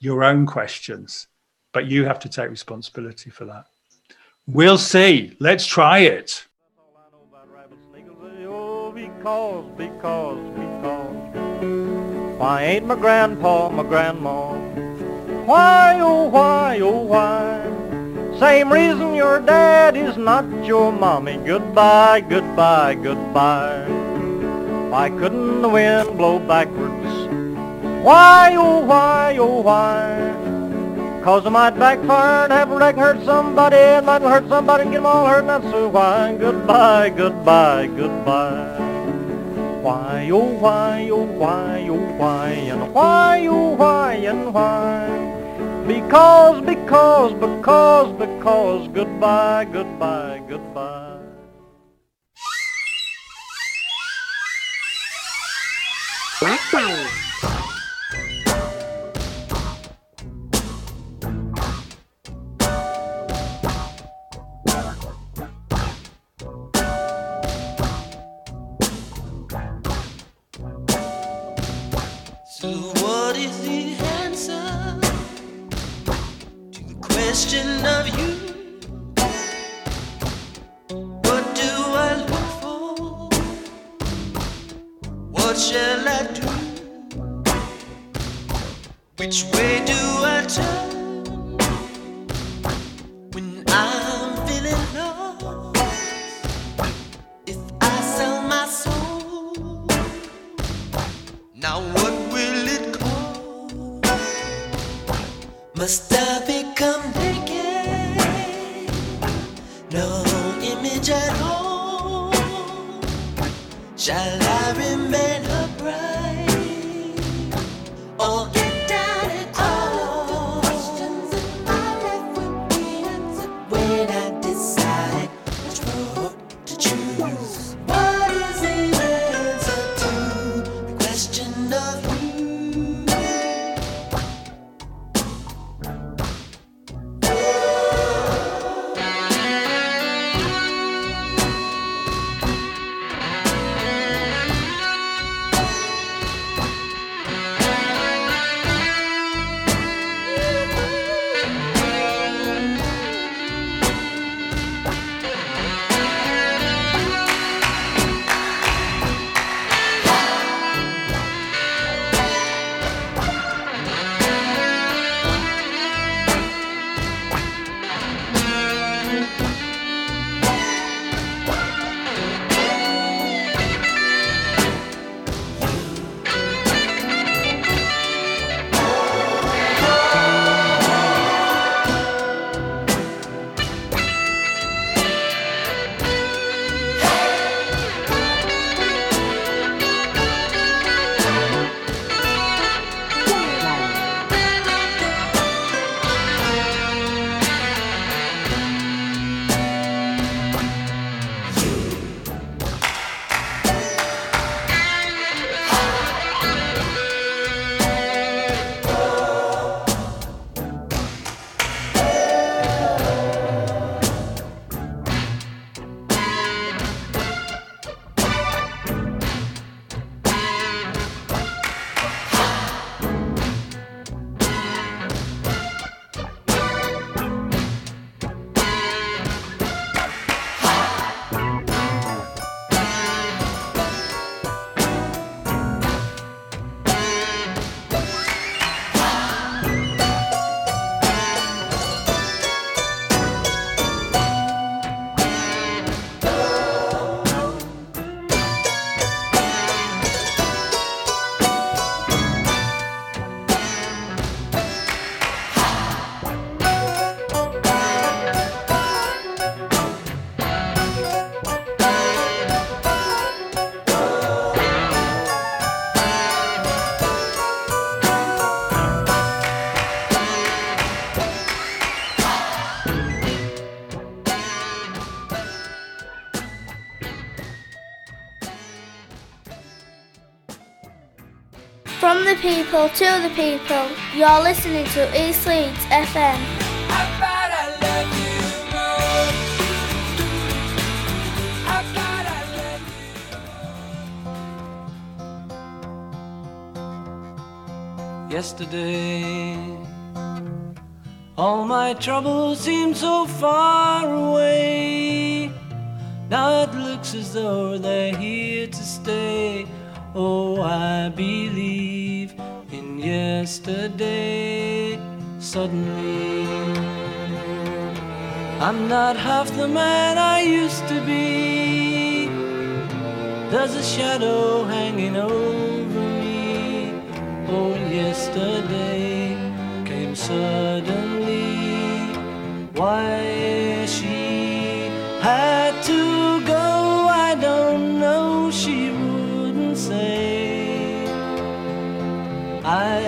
your own questions, but you have to take responsibility for that. We'll see. Let's try it. Because, because, because. Why ain't my grandpa my grandma? Why, oh, why, oh, why? Same reason your dad is not your mommy. Goodbye, goodbye, goodbye. Why couldn't the wind blow backwards? Why, oh, why, oh, why? Cause I might backfire and have a wreck and hurt somebody and might hurt somebody and get them all hurt and that's so why. Goodbye, goodbye, goodbye. Why, oh, why, oh, why, oh, why, and why, oh, why, and why? Because, because, because, because, goodbye, goodbye, goodbye. People, to the people. You're listening to East Leeds FM. Yesterday, all my troubles seem so far away. Now it looks as though they're here to stay. Oh, I believe Suddenly, I'm not half the man I used to be. There's a shadow hanging over me. Oh, yesterday came suddenly. Why she had to go, I don't know. She wouldn't say. I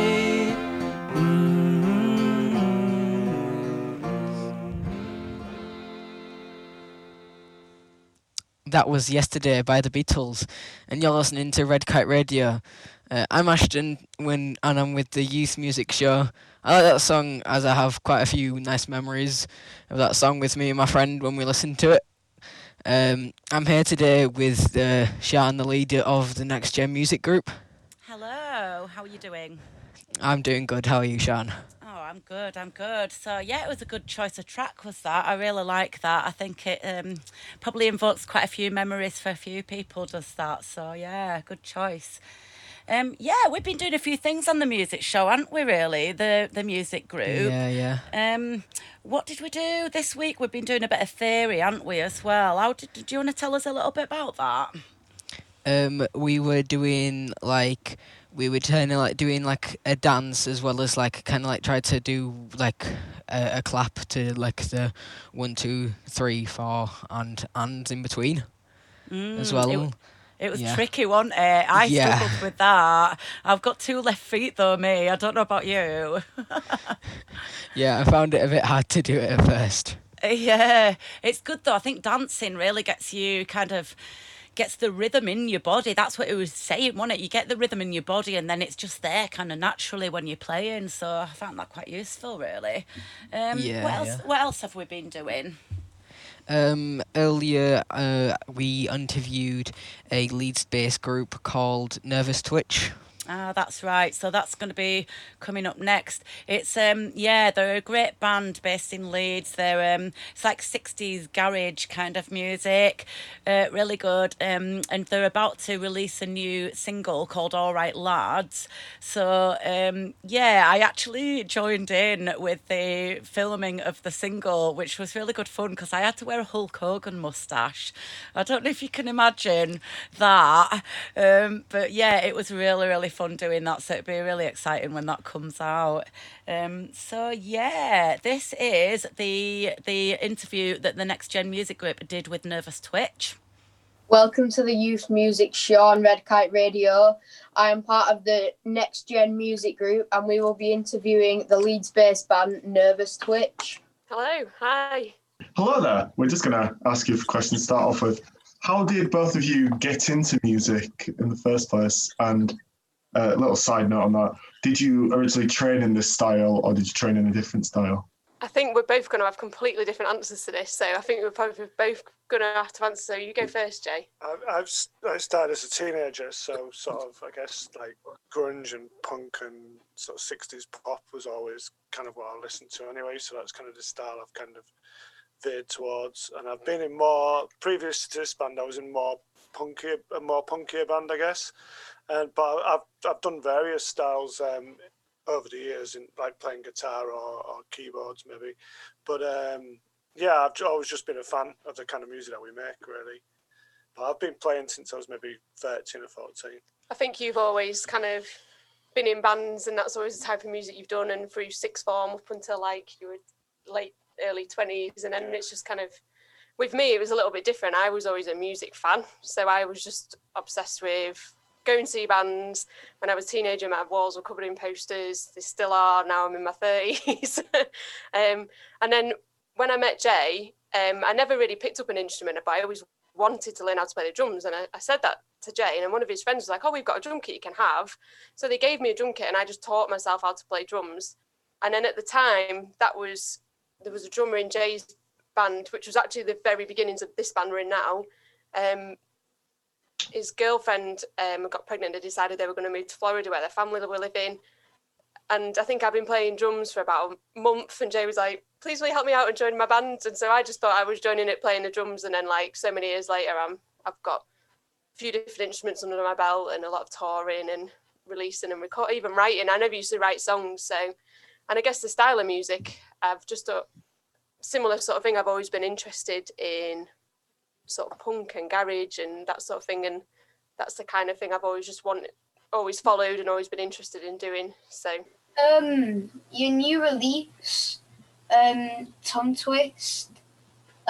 That was Yesterday by the Beatles, and you're listening to Red Kite Radio. Uh, I'm Ashton, when and I'm with the Youth Music Show. I like that song as I have quite a few nice memories of that song with me and my friend when we listened to it. Um, I'm here today with uh, Sian, the leader of the Next Gen Music Group. Hello, how are you doing? I'm doing good. How are you, Sian? I'm good. I'm good. So yeah, it was a good choice of track. Was that? I really like that. I think it um, probably invokes quite a few memories for a few people. Does that? So yeah, good choice. Um, yeah, we've been doing a few things on the music show, haven't we? Really, the the music group. Yeah, yeah. Um, what did we do this week? We've been doing a bit of theory, haven't we, as well? How did, do you want to tell us a little bit about that? Um, we were doing like we were kind of like doing like a dance as well as like kind of like try to do like a, a clap to like the one, two, three, four, and and in between as Mm, well. It, it was Yeah. tricky, wasn't it? I Yeah. struggled with that. I've got two left feet though, me. I don't know about you. Yeah, I found it a bit hard to do it at first. Yeah, it's good though. I think dancing really gets you kind of gets the rhythm in your body. That's what it was saying, wasn't it? You get the rhythm in your body and then it's just there kind of naturally when you're playing. So I found that quite useful really. Um Yeah, what else yeah. what else have we been doing? Um, earlier, uh, we interviewed a Leeds-based group called Nervous Twitch. Ah, that's right. So that's going to be coming up next. It's um yeah, they're a great band based in Leeds. They're um it's like 60s garage kind of music. Uh, really good. Um and they're about to release a new single called All Right Lads. So um yeah, I actually joined in with the filming of the single, which was really good fun because I had to wear a Hulk Hogan mustache. I don't know if you can imagine that. Um but yeah, it was really really fun doing that. So it'd be really exciting when that comes out. Um, so yeah, this is the the interview that the Next Gen Music Group did with Nervous Twitch. Welcome to the Youth Music Show on Red Kite Radio. I am part of the Next Gen Music Group and we will be interviewing the Leeds based band Nervous Twitch. Hello, hi. Hello there. We're just going to ask you a question to start off with. How did both of you get into music in the first place? And uh, a little side note on that: Did you originally train in this style, or did you train in a different style? I think we're both going to have completely different answers to this. So I think we're probably both going to have to answer. So you go first, Jay. I've, I've started as a teenager, so sort of I guess like grunge and punk and sort of sixties pop was always kind of what I listened to anyway. So that's kind of the style I've kind of veered towards. And I've been in more previous to this band. I was in more punkier, a more punkier band, I guess. And but I've I've done various styles um, over the years, in like playing guitar or, or keyboards maybe. But um, yeah, I've always just been a fan of the kind of music that we make, really. But I've been playing since I was maybe thirteen or fourteen. I think you've always kind of been in bands, and that's always the type of music you've done. And through sixth form up until like you were late early twenties, and then it's just kind of. With me, it was a little bit different. I was always a music fan, so I was just obsessed with going to see bands. When I was a teenager, my walls were covered in posters. They still are. Now I'm in my thirties, um, and then when I met Jay, um, I never really picked up an instrument, but I always wanted to learn how to play the drums. And I, I said that to Jay, and one of his friends was like, "Oh, we've got a drum kit you can have." So they gave me a drum kit, and I just taught myself how to play drums. And then at the time, that was there was a drummer in Jay's band, which was actually the very beginnings of this band we're in now. Um, his girlfriend um, got pregnant and decided they were going to move to Florida where their family were living. And I think I've been playing drums for about a month, and Jay was like, "Please, will you help me out and join my band?" And so I just thought I was joining it, playing the drums, and then like so many years later, I'm I've got a few different instruments under my belt and a lot of touring and releasing and record, even writing. I never used to write songs, so and I guess the style of music, I've just a similar sort of thing. I've always been interested in sort of punk and garage and that sort of thing, and that's the kind of thing I've always just wanted, always followed and always been interested in doing. So Um, your new release, um, Tongue Twist.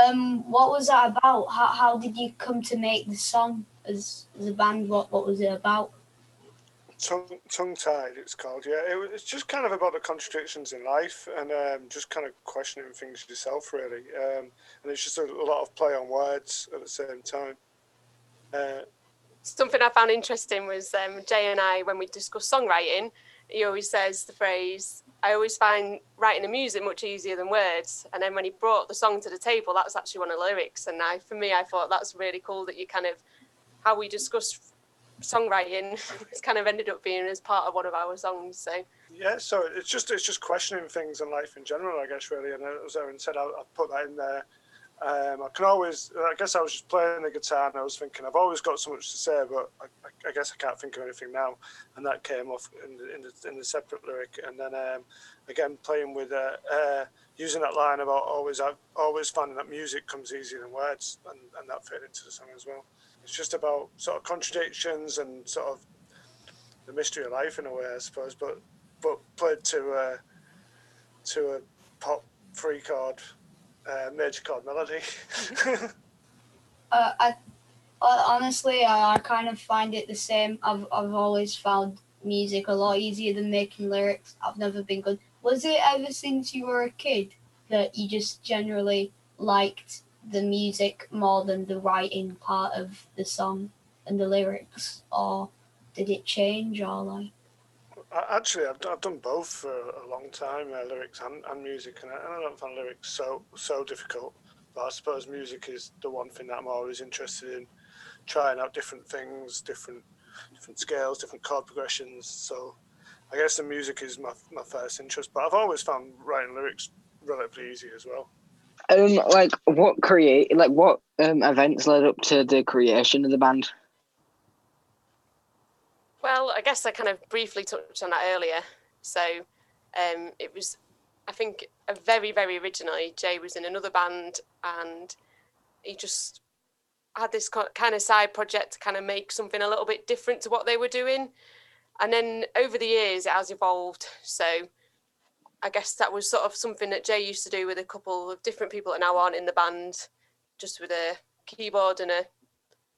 Um, what was that about? How how did you come to make the song as as a band? What what was it about? Tongue, tongue tied, it's called. Yeah, it, it's just kind of about the contradictions in life and um, just kind of questioning things yourself, really. Um, and it's just a, a lot of play on words at the same time. Uh, something I found interesting was um, Jay and I, when we discuss songwriting, he always says the phrase, I always find writing the music much easier than words. And then when he brought the song to the table, that was actually one of the lyrics. And I, for me, I thought that's really cool that you kind of, how we discuss songwriting, it's kind of ended up being as part of one of our songs. So yeah, so it's just it's just questioning things in life in general, I guess, really. And as Erin said, I, I put that in there. Um, I can always, I guess I was just playing the guitar and I was thinking, I've always got so much to say, but I, I, I guess I can't think of anything now. And that came off in the, in the, in the separate lyric. And then um, again, playing with, uh, uh, using that line about always, I've always finding that music comes easier than words, and, and that fit into the song as well. It's just about sort of contradictions and sort of the mystery of life in a way, I suppose, but but played to to a pop three chord uh, major chord melody. Uh, I honestly, I, I kind of find it the same. I've I've always found music a lot easier than making lyrics. I've never been good. Was it ever since you were a kid that you just generally liked the music more than the writing part of the song and the lyrics, or did it change or like? Actually, I've, I've done both for a long time, uh, lyrics and, and music, and I, and I don't find lyrics so so difficult. But I suppose music is the one thing that I'm always interested in, trying out different things, different different scales, different chord progressions. So I guess the music is my, my first interest, but I've always found writing lyrics relatively easy as well. Um, like what create like what um events led up to the creation of the band? Well, I guess I kind of briefly touched on that earlier. So um, it was, I think, a very, very originally, Jay was in another band and he just had this kind of side project to kind of make something a little bit different to what they were doing. And then over the years, it has evolved. So I guess that was sort of something that Jay used to do with a couple of different people that now aren't in the band, just with a keyboard and a, I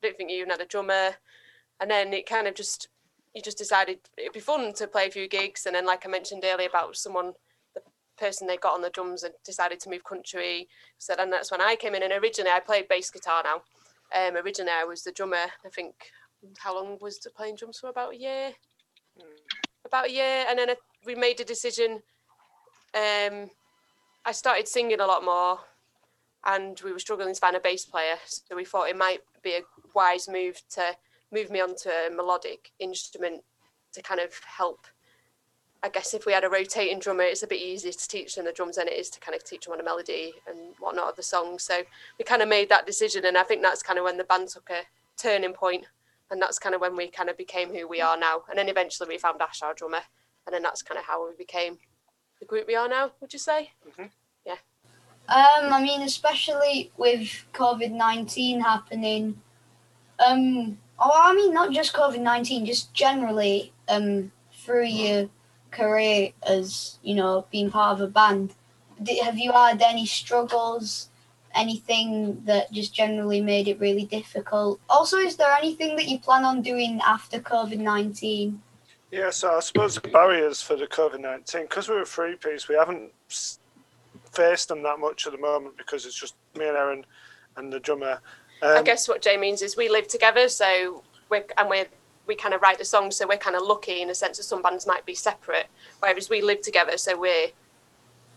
don't think you even had a drummer. And then it kind of just you just decided it'd be fun to play a few gigs. And then like i mentioned earlier about someone the person they got on the drums and decided to move country. So then that's when i came in. And originally i played bass guitar now. Um originally i was the drummer i think how long was the playing drums for? About a year. About a year. And then I, we made a decision um I started singing a lot more, and we were struggling to find a bass player. So we thought it might be a wise move to move me onto a melodic instrument to kind of help. I guess if we had a rotating drummer, it's a bit easier to teach them the drums than it is to kind of teach them on a melody and whatnot of the song. So we kind of made that decision, and I think that's kind of when the band took a turning point, and that's kind of when we kind of became who we are now. And then eventually we found Ash, our drummer, and then that's kind of how we became the group we are now. Would you say? Yeah. Um, I mean, especially with COVID nineteen happening. Um, oh, I mean, not just COVID nineteen, just generally, um, through your career as you know, being part of a band. Have you had any struggles? Anything that just generally made it really difficult? Also, is there anything that you plan on doing after COVID nineteen? Yeah, so I suppose the barriers for the COVID 19, because we're a three piece, we haven't faced them that much at the moment because it's just me and Erin and the drummer. I Um, guess what Jay means is we live together, so we're and we we kind of write the songs, so we're kind of lucky in a sense that some bands might be separate, whereas we live together, so we're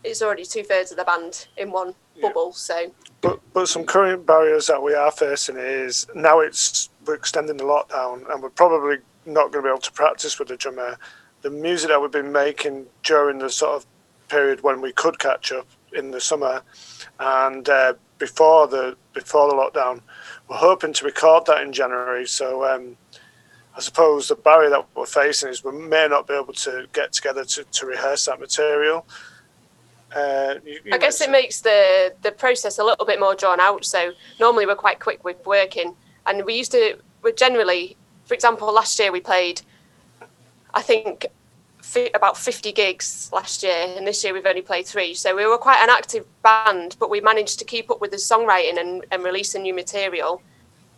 it's already two thirds of the band in one bubble. So But but some current barriers that we are facing is now it's we're extending the lockdown and we're probably not going to be able to practice with the drummer. The music that we've been making during the sort of period when we could catch up in the summer and uh, before the before the lockdown, we're hoping to record that in January. So um, I suppose the barrier that we're facing is we may not be able to get together to, to rehearse that material. Uh, you- you I guess it makes the the process a little bit more drawn out. So normally we're quite quick with working, and we used to we're generally, for example, last year we played, I think, fi- about fifty gigs last year, and this year we've only played three. So we were quite an active band, but we managed to keep up with the songwriting and, and releasing new material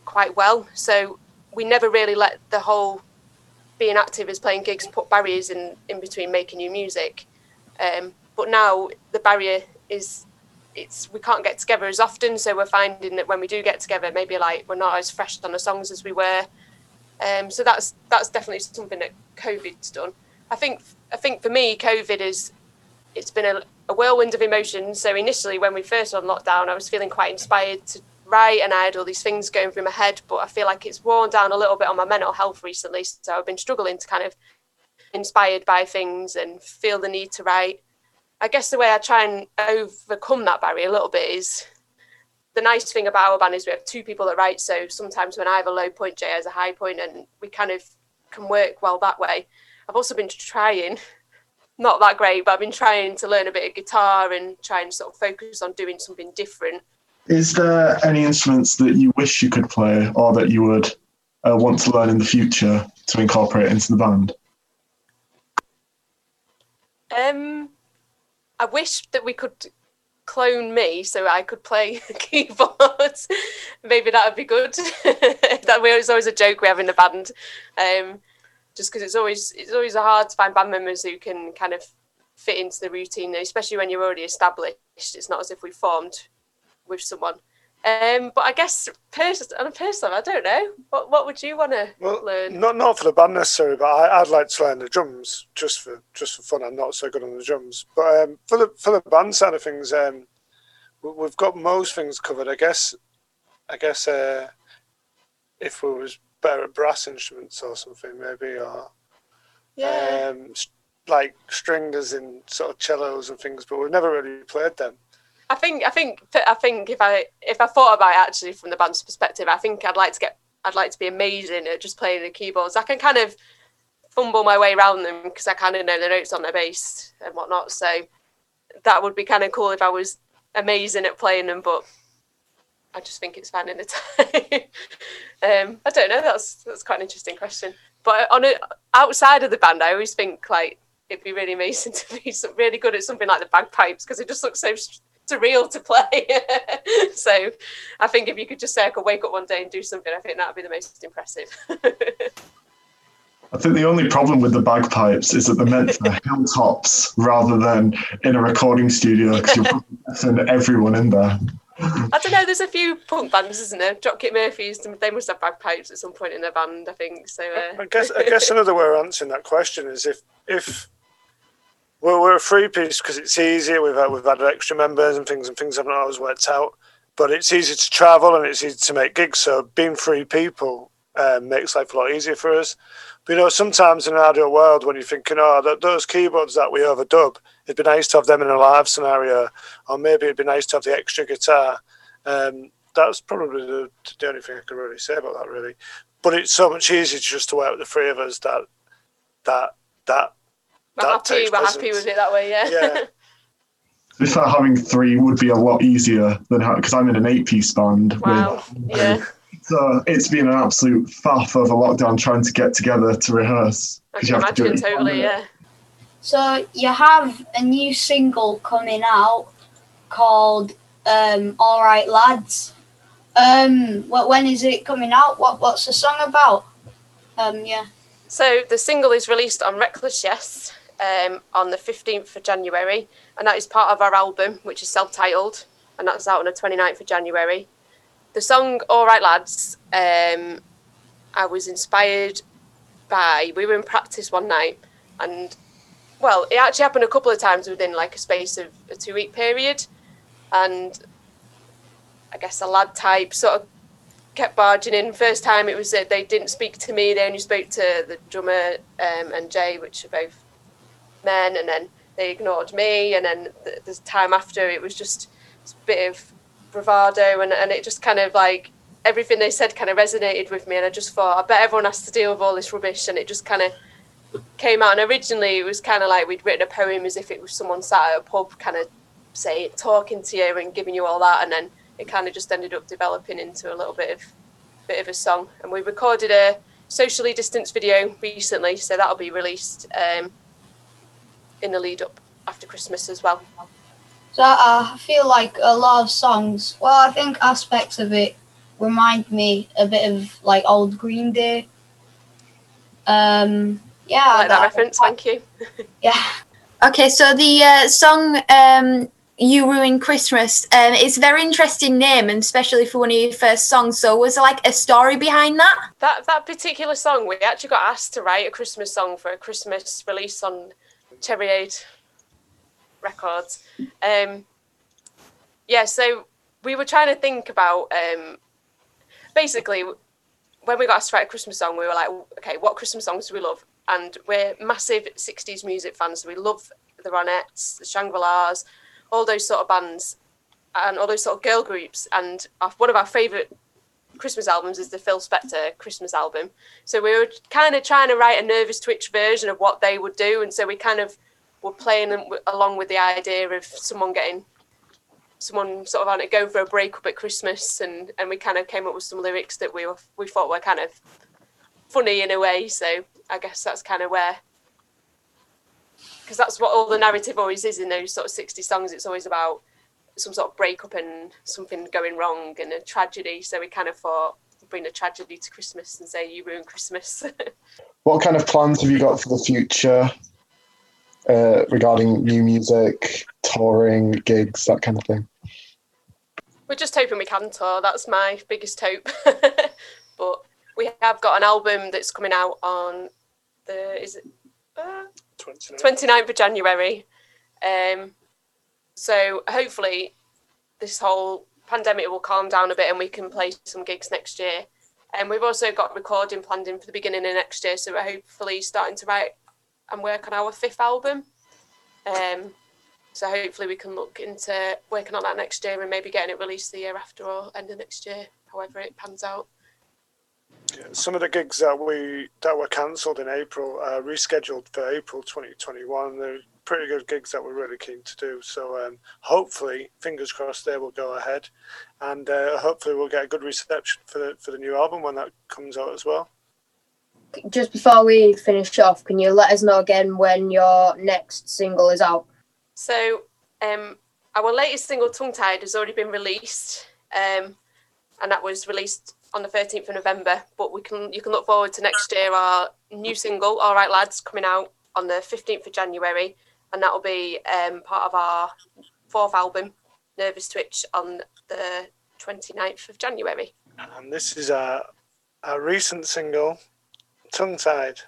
quite well. So we never really let the whole being active as playing gigs put barriers in in between making new music. Um, but now the barrier is it's we can't get together as often, so we're finding that when we do get together, maybe like we're not as fresh on the songs as we were. Um, so that's that's definitely something that COVID's done. I think I think for me, COVID is it's been a, a whirlwind of emotions. So initially, when we first on lockdown, I was feeling quite inspired to write, and I had all these things going through my head. But I feel like it's worn down a little bit on my mental health recently. So I've been struggling to kind of inspired by things and feel the need to write. I guess the way I try and overcome that barrier a little bit is the nice thing about our band is we have two people that write. So sometimes when I have a low point, Jay has a high point, and we kind of can work well that way. I've also been trying, not that great, but I've been trying to learn a bit of guitar and try and sort of focus on doing something different. Is there any instruments that you wish you could play or that you would uh, want to learn in the future to incorporate into the band? Um, I wish that we could clone me so I could play keyboards. Maybe that would be good. that way, it's always a joke we have in the band. Um, just because it's always it's always hard to find band members who can kind of fit into the routine, especially when you're already established. It's not as if we formed with someone. Um, but I guess pers- on a personal, I don't know. What what would you want to learn? Not not for the band necessarily, but I, I'd like to learn the drums just for just for fun. I'm not so good on the drums, but um, for the for the band side of things, um, we- we've got most things covered. I guess, I guess uh, if we was better at brass instruments or something, maybe, or Yeah. um, s- like stringers in sort of cellos and things, but we've never really played them. I think I think I think if I if I thought about it actually from the band's perspective, I think I'd like to get I'd like to be amazing at just playing the keyboards. I can kind of fumble my way around them because I kind of know the notes on the bass and whatnot. So that would be kind of cool if I was amazing at playing them, but I just think it's finding the time. um, I don't know. That's that's quite an interesting question. But on a, outside of the band, I always think like it'd be really amazing to be really good at something like the bagpipes because it just looks so surreal to play. so I think if you could just say I could wake up one day and do something, I think that would be the most impressive. I think the only problem with the bagpipes is that they're meant for hilltops rather than in a recording studio because you're probably deafening everyone in there. I don't know. There's a few punk bands, isn't there? Dropkick Murphys. They must have bagpipes at some point in their band, I think. So uh, I guess I guess another way of answering that question is if if we're, we're a free piece because it's easier. We've had, we've had extra members and things and things haven't always worked out. But it's easy to travel and it's easy to make gigs. So being free people um, makes life a lot easier for us. But you know, sometimes in an ideal world, when you're thinking, oh, th- those keyboards that we overdub, it'd be nice to have them in a live scenario, or maybe it'd be nice to have the extra guitar. Um, that's probably the, the only thing I can really say about that, really. But it's so much easier just to work with the three of us that that that We're that happy. takes We're happy with it that way. Yeah. Yeah. To be fair, having three would be a lot easier than because I'm in an eight-piece band. wow. Yeah. So it's been an absolute faff a lockdown trying to get together to rehearse. I 'cause can you to imagine totally. Yeah. So you have a new single coming out called um, "All Right Lads." Um, what when is it coming out? What what's the song about? Um, yeah. So the single is released on Reckless Yes um, on the 15th of January, and that is part of our album, which is self-titled, and that's out on the 29th of January. The song "All Right Lads," um, I was inspired by. We were in practice one night, and well, it actually happened a couple of times within like a space of a two-week period, and I guess a lad type sort of kept barging in. First time it was that they didn't speak to me; they only spoke to the drummer um, and Jay, which are both men, and then they ignored me. And then the, the time after, it was just a bit of bravado, and, and it just kind of like everything they said kind of resonated with me. And I just thought, I bet everyone has to deal with all this rubbish, and it just kind of came out. And originally, it was kind of like we'd written a poem as if it was someone sat at a pub, kind of say talking to you and giving you all that, and then it kind of just ended up developing into a little bit of bit of a song. And we recorded a socially distanced video recently, so that'll be released um, in the lead up after Christmas as well. So I feel like a lot of songs. Well, I think aspects of it remind me a bit of like old Green Day. Um, yeah, I like that reference. Thank you. Yeah. Okay, so the uh, song um, "You Ruin Christmas" um, it's a very interesting name, and especially for one of your first songs. So, was there like a story behind that? That that particular song, we actually got asked to write a Christmas song for a Christmas release on Cherryade Records. Um, yeah, so we were trying to think about um, basically when we got asked to write a Christmas song, we were like, okay, what Christmas songs do we love? And we're massive 60s music fans. We love the Ronettes, the Shangri La's, all those sort of bands, and all those sort of girl groups. And one of our favourite Christmas albums is the Phil Spector Christmas album. So we were kind of trying to write a Nervous Twitch version of what they would do. And so we kind of were playing along with the idea of someone getting someone sort of on it going for a breakup at Christmas, and and we kind of came up with some lyrics that we were we thought were kind of funny in a way. So I guess that's kind of where because that's what all the narrative always is in those sort of 60 songs. It's always about some sort of breakup and something going wrong and a tragedy. So we kind of thought bring a tragedy to Christmas and say you ruined Christmas. What kind of plans have you got for the future uh, regarding new music, touring, gigs, that kind of thing? We're just hoping we can tour. That's my biggest hope. but we have got an album that's coming out on the is it uh, 29th of January. Um, so hopefully this whole pandemic will calm down a bit and we can play some gigs next year. And we've also got recording planned in for the beginning of next year. So we're hopefully starting to write and work on our fifth album. Um, so hopefully we can look into working on that next year and maybe getting it released the year after or end of next year, however it pans out. Some of the gigs that we that were cancelled in April are rescheduled for April 2021. They're pretty good gigs that we're really keen to do. So um, hopefully, fingers crossed, they will go ahead, and uh, hopefully we'll get a good reception for the for the new album when that comes out as well. Just before we finish off, can you let us know again when your next single is out? So um, our latest single, Tongue Tied, has already been released, um, and that was released on the 13th of November. But we can you can look forward to next year our new single, All Right Lads, coming out on the 15th of January, and that will be um, part of our fourth album, Nervous Twitch, on the 29th of January. And this is a a recent single, Tongue Tied.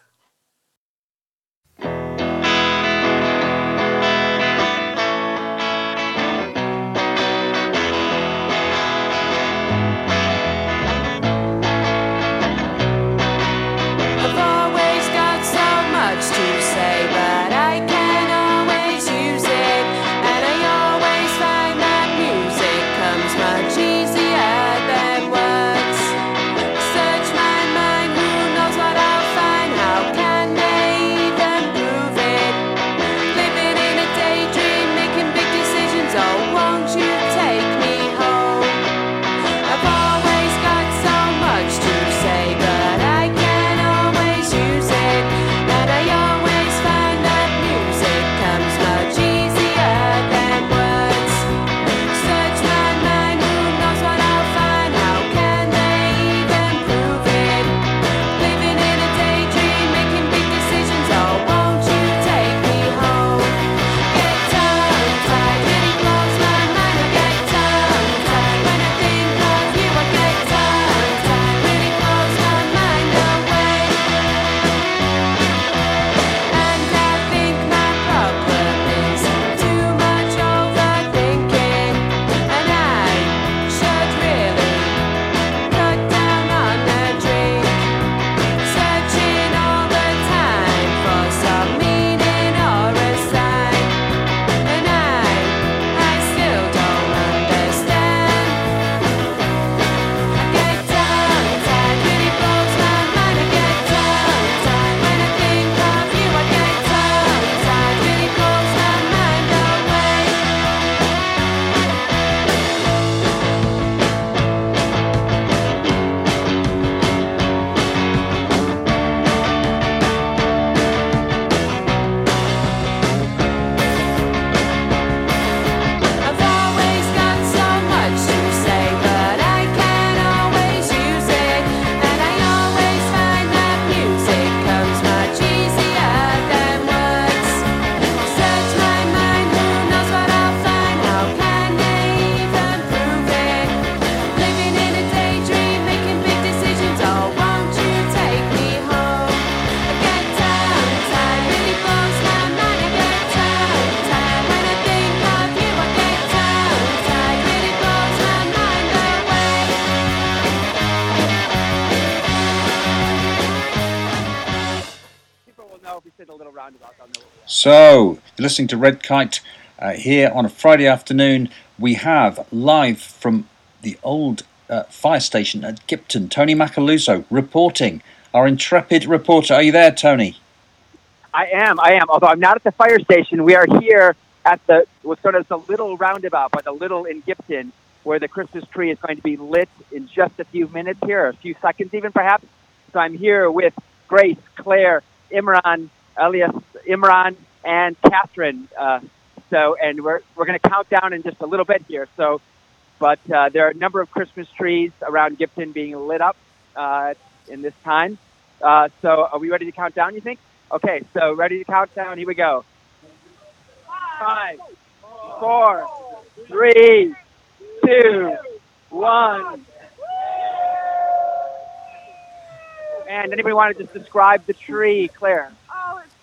You're listening to Red Kite uh, here on a Friday afternoon. We have live from the old uh, fire station at Gipton, Tony Macaluso reporting. Our intrepid reporter. Are you there, Tony? I am. I am. Although I'm not at the fire station, we are here at the what's known as the Little Roundabout by the Little in Gipton, where the Christmas tree is going to be lit in just a few minutes here, a few seconds even perhaps. So I'm here with Grace, Claire, Imran, Elias, Imran, and Catherine. Uh, so, and we're we're going to count down in just a little bit here. So, but uh, there are a number of Christmas trees around Gipton being lit up uh, in this time. Uh, so, are we ready to count down? You think? Okay, so ready to count down. Here we go. Five, four, three, two, one. And anybody want to just describe the tree, Claire?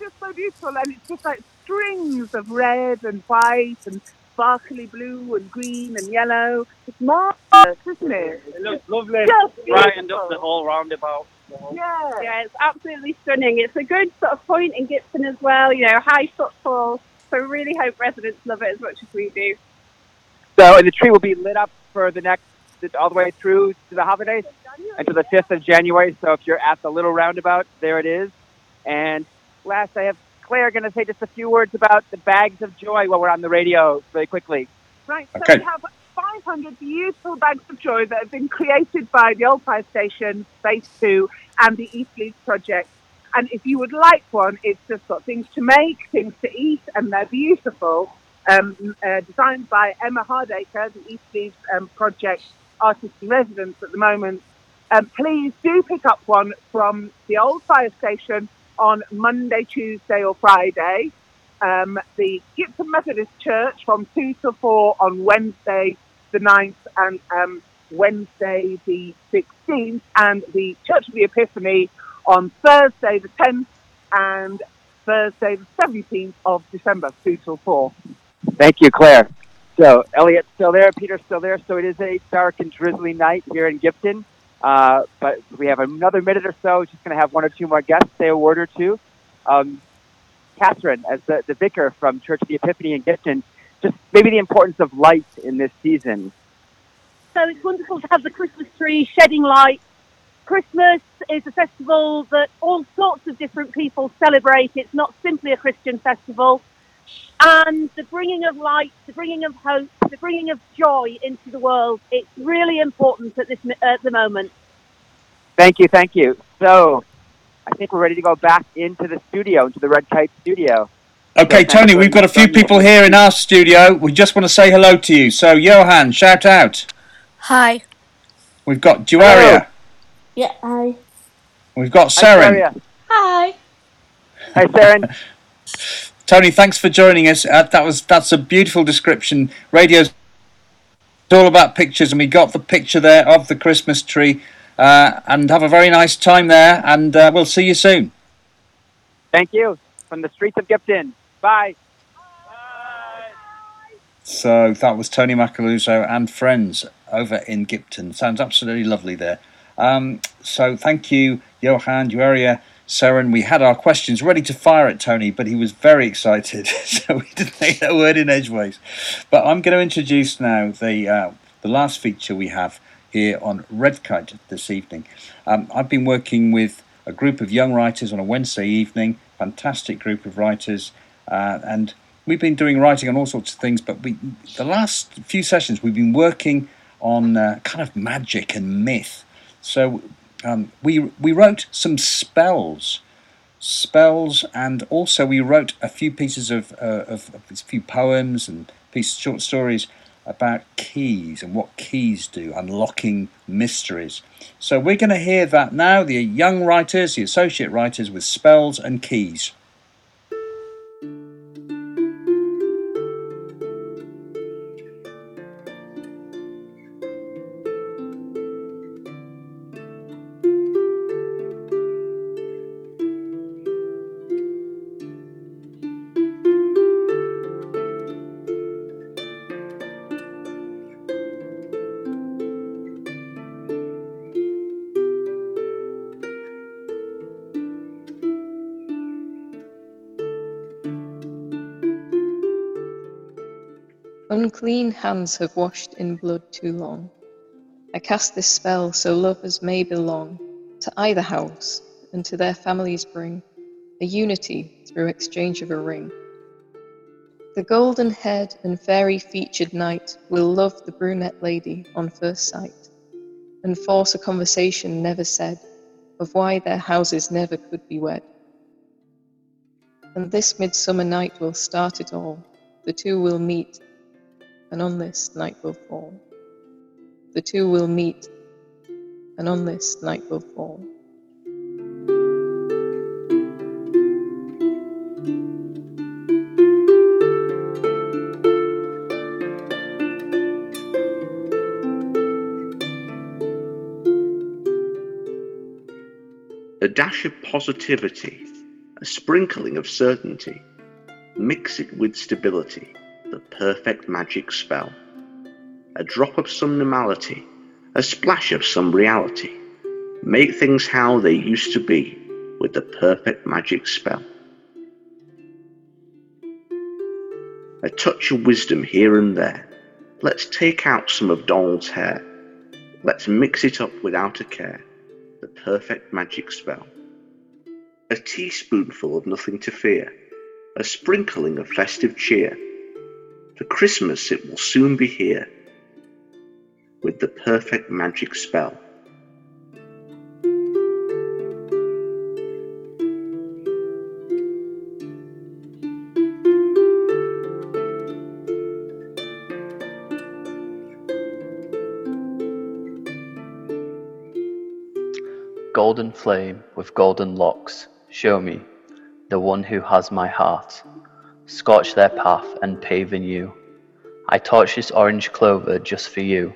It's just so beautiful, and it's just like strings of red and white and sparkly blue and green and yellow. It's marvelous, isn't it? It looks lovely. Just Brightened up the whole roundabout. Yeah. Yeah, it's absolutely stunning. It's a good sort of point in Gipton as well, you know, high footfall. So we really hope residents love it as much as we do. So, and the tree will be lit up for the next, all the way through to the holidays until the 5th of January. So, if you're at the little roundabout, there it is. And last, I have Claire going to say just a few words about the bags of joy while we're on the radio, very quickly. Right, so Okay. we have 500 beautiful bags of joy that have been created by the Old Fire Station, Space 2, and the East Leeds Project. And if you would like one, it's just got things to make, things to eat, and they're beautiful. Um, uh, designed by Emma Hardacre, the East Leeds um, Project artist in residence at the moment. Um, please do pick up one from the Old Fire Station on Monday, Tuesday, or Friday um, the Gipton Methodist Church from 2 to 4 on Wednesday the 9th and um, Wednesday the 16th, and the Church of the Epiphany on Thursday the 10th and Thursday the 17th of December, 2 till 4. Thank you, Claire. So, Elliot's still there, Peter's still there. So, it is a dark and drizzly night here in Gipton. Uh, but we have another minute or so. Just going to have one or two more guests say a word or two. Um, Catherine, as the, the vicar from Church of the Epiphany in Gipton, just maybe the importance of light in this season. So it's wonderful to have the Christmas tree shedding light. Christmas is a festival that all sorts of different people celebrate. It's not simply a Christian festival. And the bringing of light, the bringing of hope, the bringing of joy into the world, it's really important at this at the moment. Thank you, thank you. So, I think we're ready to go back into the studio, into the Red Kite studio. Okay, Tony, we've got a few people here in our studio. We just want to say hello to you. So, Johan, shout out. Hi. We've got Juaria. Yeah, hi. We've got Hi, Saren. Hi. Hi, Saren. Tony, thanks for joining us. Uh, that was that's a beautiful description. Radio's it's all about pictures, and we got the picture there of the Christmas tree. Uh, and have a very nice time there, and uh, we'll see you soon. Thank you. From the streets of Gipton. Bye. So that was Tony Macaluso and friends over in Gipton. Sounds absolutely lovely there. Um, so thank you, Johan, Juaria, Saren. We had our questions ready to fire at Tony, but he was very excited, so we didn't say that word in edgeways. But I'm going to introduce now the uh, the last feature we have here on Red Kite this evening. Um, I've been working with a group of young writers on a Wednesday evening, fantastic group of writers, uh, and we've been doing writing on all sorts of things. But we, the last few sessions, we've been working on uh, kind of magic and myth. So um, we we wrote some spells, spells, and also we wrote a few pieces of uh, of, of a few poems and pieces short stories about keys and what keys do, unlocking mysteries. So we're going to hear that now. The young writers, the associate writers with spells and keys. Unclean hands have washed in blood too long. I cast this spell so lovers may belong to either house and to their families bring a unity through exchange of a ring. The golden haired and fairy featured knight will love the brunette lady on first sight and force a conversation never said of why their houses never could be wed. And this midsummer night will start it all. The two will meet, and on this night will fall. The two will meet, and on this night will fall. A dash of positivity, a sprinkling of certainty. Mix it with stability, the perfect magic spell. A drop of some normality, a splash of some reality. Make things how they used to be with the perfect magic spell. A touch of wisdom here and there. Let's take out some of Donald's hair. Let's mix it up without a care the perfect magic spell. A teaspoonful of nothing to fear, a sprinkling of festive cheer. For Christmas it will soon be here with the perfect magic spell. Golden flame with golden locks, show me the one who has my heart. Scorch their path and pave anew. I torch this orange clover just for you.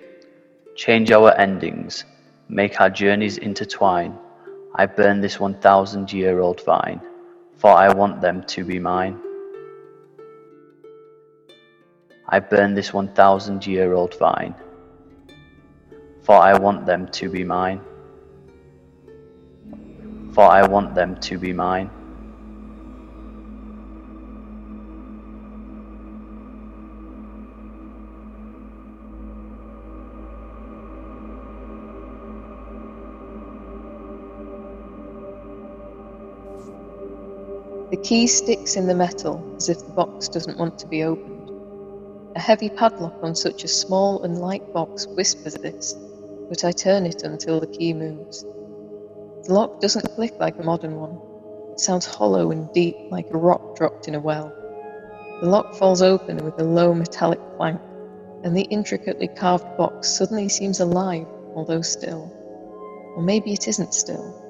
Change our endings, make our journeys intertwine. I burn this one thousand year old vine, for I want them to be mine. I burn this one thousand year old vine, for I want them to be mine for I want them to be mine. Key sticks in the metal as if the box doesn't want to be opened. A heavy padlock on such a small and light box whispers this, but I turn it until the key moves. The lock doesn't click like a modern one. It sounds hollow and deep, like a rock dropped in a well. The lock falls open with a low metallic clank, and the intricately carved box suddenly seems alive, although still. Or maybe it isn't still.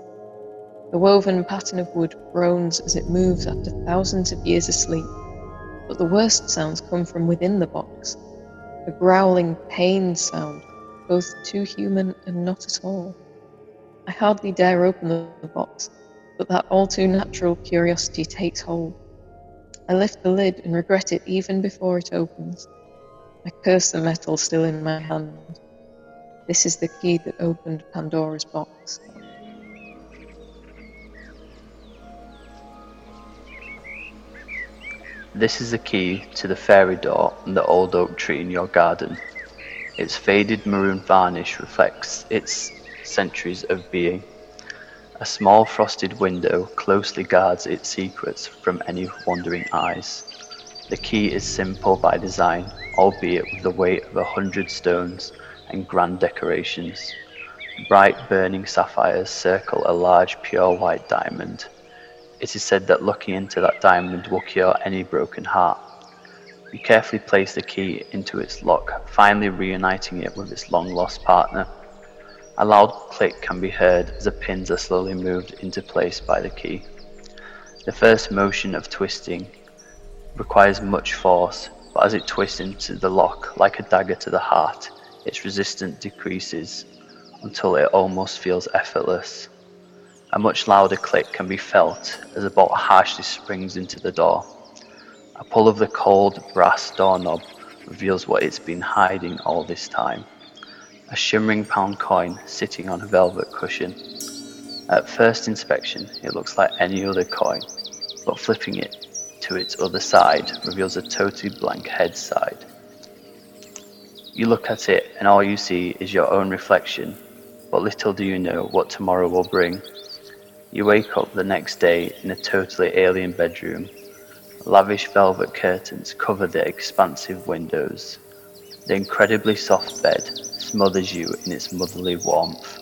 The woven pattern of wood groans as it moves after thousands of years asleep, but the worst sounds come from within the box. A growling, pain sound, both too human and not at all. I hardly dare open the box, but that all too natural curiosity takes hold. I lift the lid and regret it even before it opens. I curse the metal still in my hand. This is the key that opened Pandora's box. This is the key to the fairy door and the old oak tree in your garden. Its faded maroon varnish reflects its centuries of being. A small frosted window closely guards its secrets from any wandering eyes. The key is simple by design, albeit with the weight of a hundred stones and grand decorations. Bright burning sapphires circle a large pure white diamond. It is said that looking into that diamond will cure any broken heart. You carefully place the key into its lock, finally reuniting it with its long lost partner. A loud click can be heard as the pins are slowly moved into place by the key. The first motion of twisting requires much force, but as it twists into the lock like a dagger to the heart, its resistance decreases until it almost feels effortless. A much louder click can be felt as a bolt harshly springs into the door. A pull of the cold brass doorknob reveals what it's been hiding all this time a shimmering pound coin sitting on a velvet cushion. At first inspection, it looks like any other coin, but flipping it to its other side reveals a totally blank head side. You look at it, and all you see is your own reflection, but little do you know what tomorrow will bring. You wake up the next day in a totally alien bedroom. Lavish velvet curtains cover the expansive windows. The incredibly soft bed smothers you in its motherly warmth.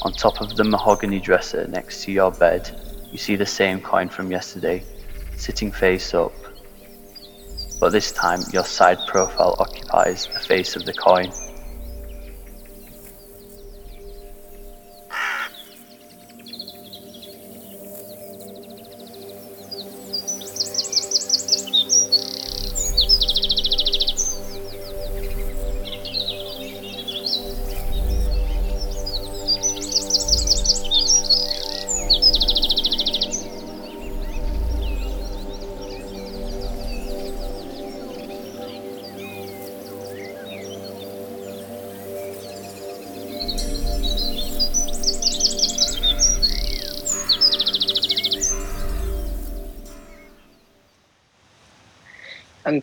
On top of the mahogany dresser next to your bed, you see the same coin from yesterday, sitting face up. But this time, your side profile occupies the face of the coin.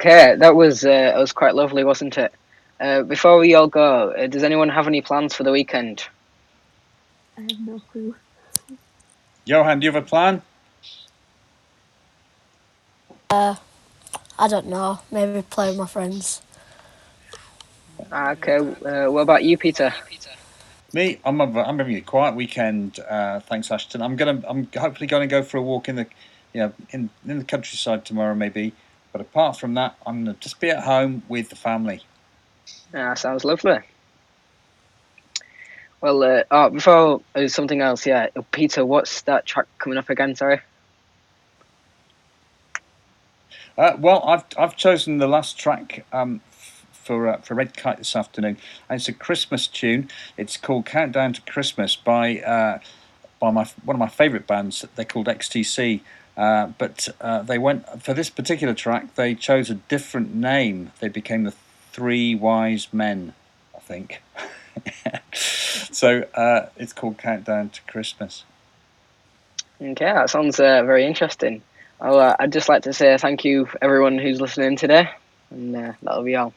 Okay, that was uh, that was quite lovely, wasn't it? Uh, before we all go, uh, does anyone have any plans for the weekend? I have no clue. Johan, do you have a plan? Uh, I don't know. Maybe play with my friends. Okay, uh, what about you, Peter? Me, I'm a, I'm having a quiet weekend. Uh, thanks, Ashton. I'm gonna I'm hopefully going to go for a walk in the, you know, in in the countryside tomorrow maybe. But apart from that, I'm gonna just be at home with the family. Ah, sounds lovely. Well, uh, oh, before uh, something else, yeah, uh, Peter, what's that track coming up again? Sorry. Uh, well, I've I've chosen the last track um, f- for uh, for Red Kite this afternoon, and it's a Christmas tune. It's called "Countdown to Christmas" by uh, by my one of my favourite bands. They're called XTC. Uh, but uh, they went for this particular track. They chose a different name. They became the Three Wise Men, I think. so uh, it's called "Countdown to Christmas." Okay, that sounds uh, very interesting. Well, uh, I'd just like to say thank you everyone who's listening today, and uh, that'll be all.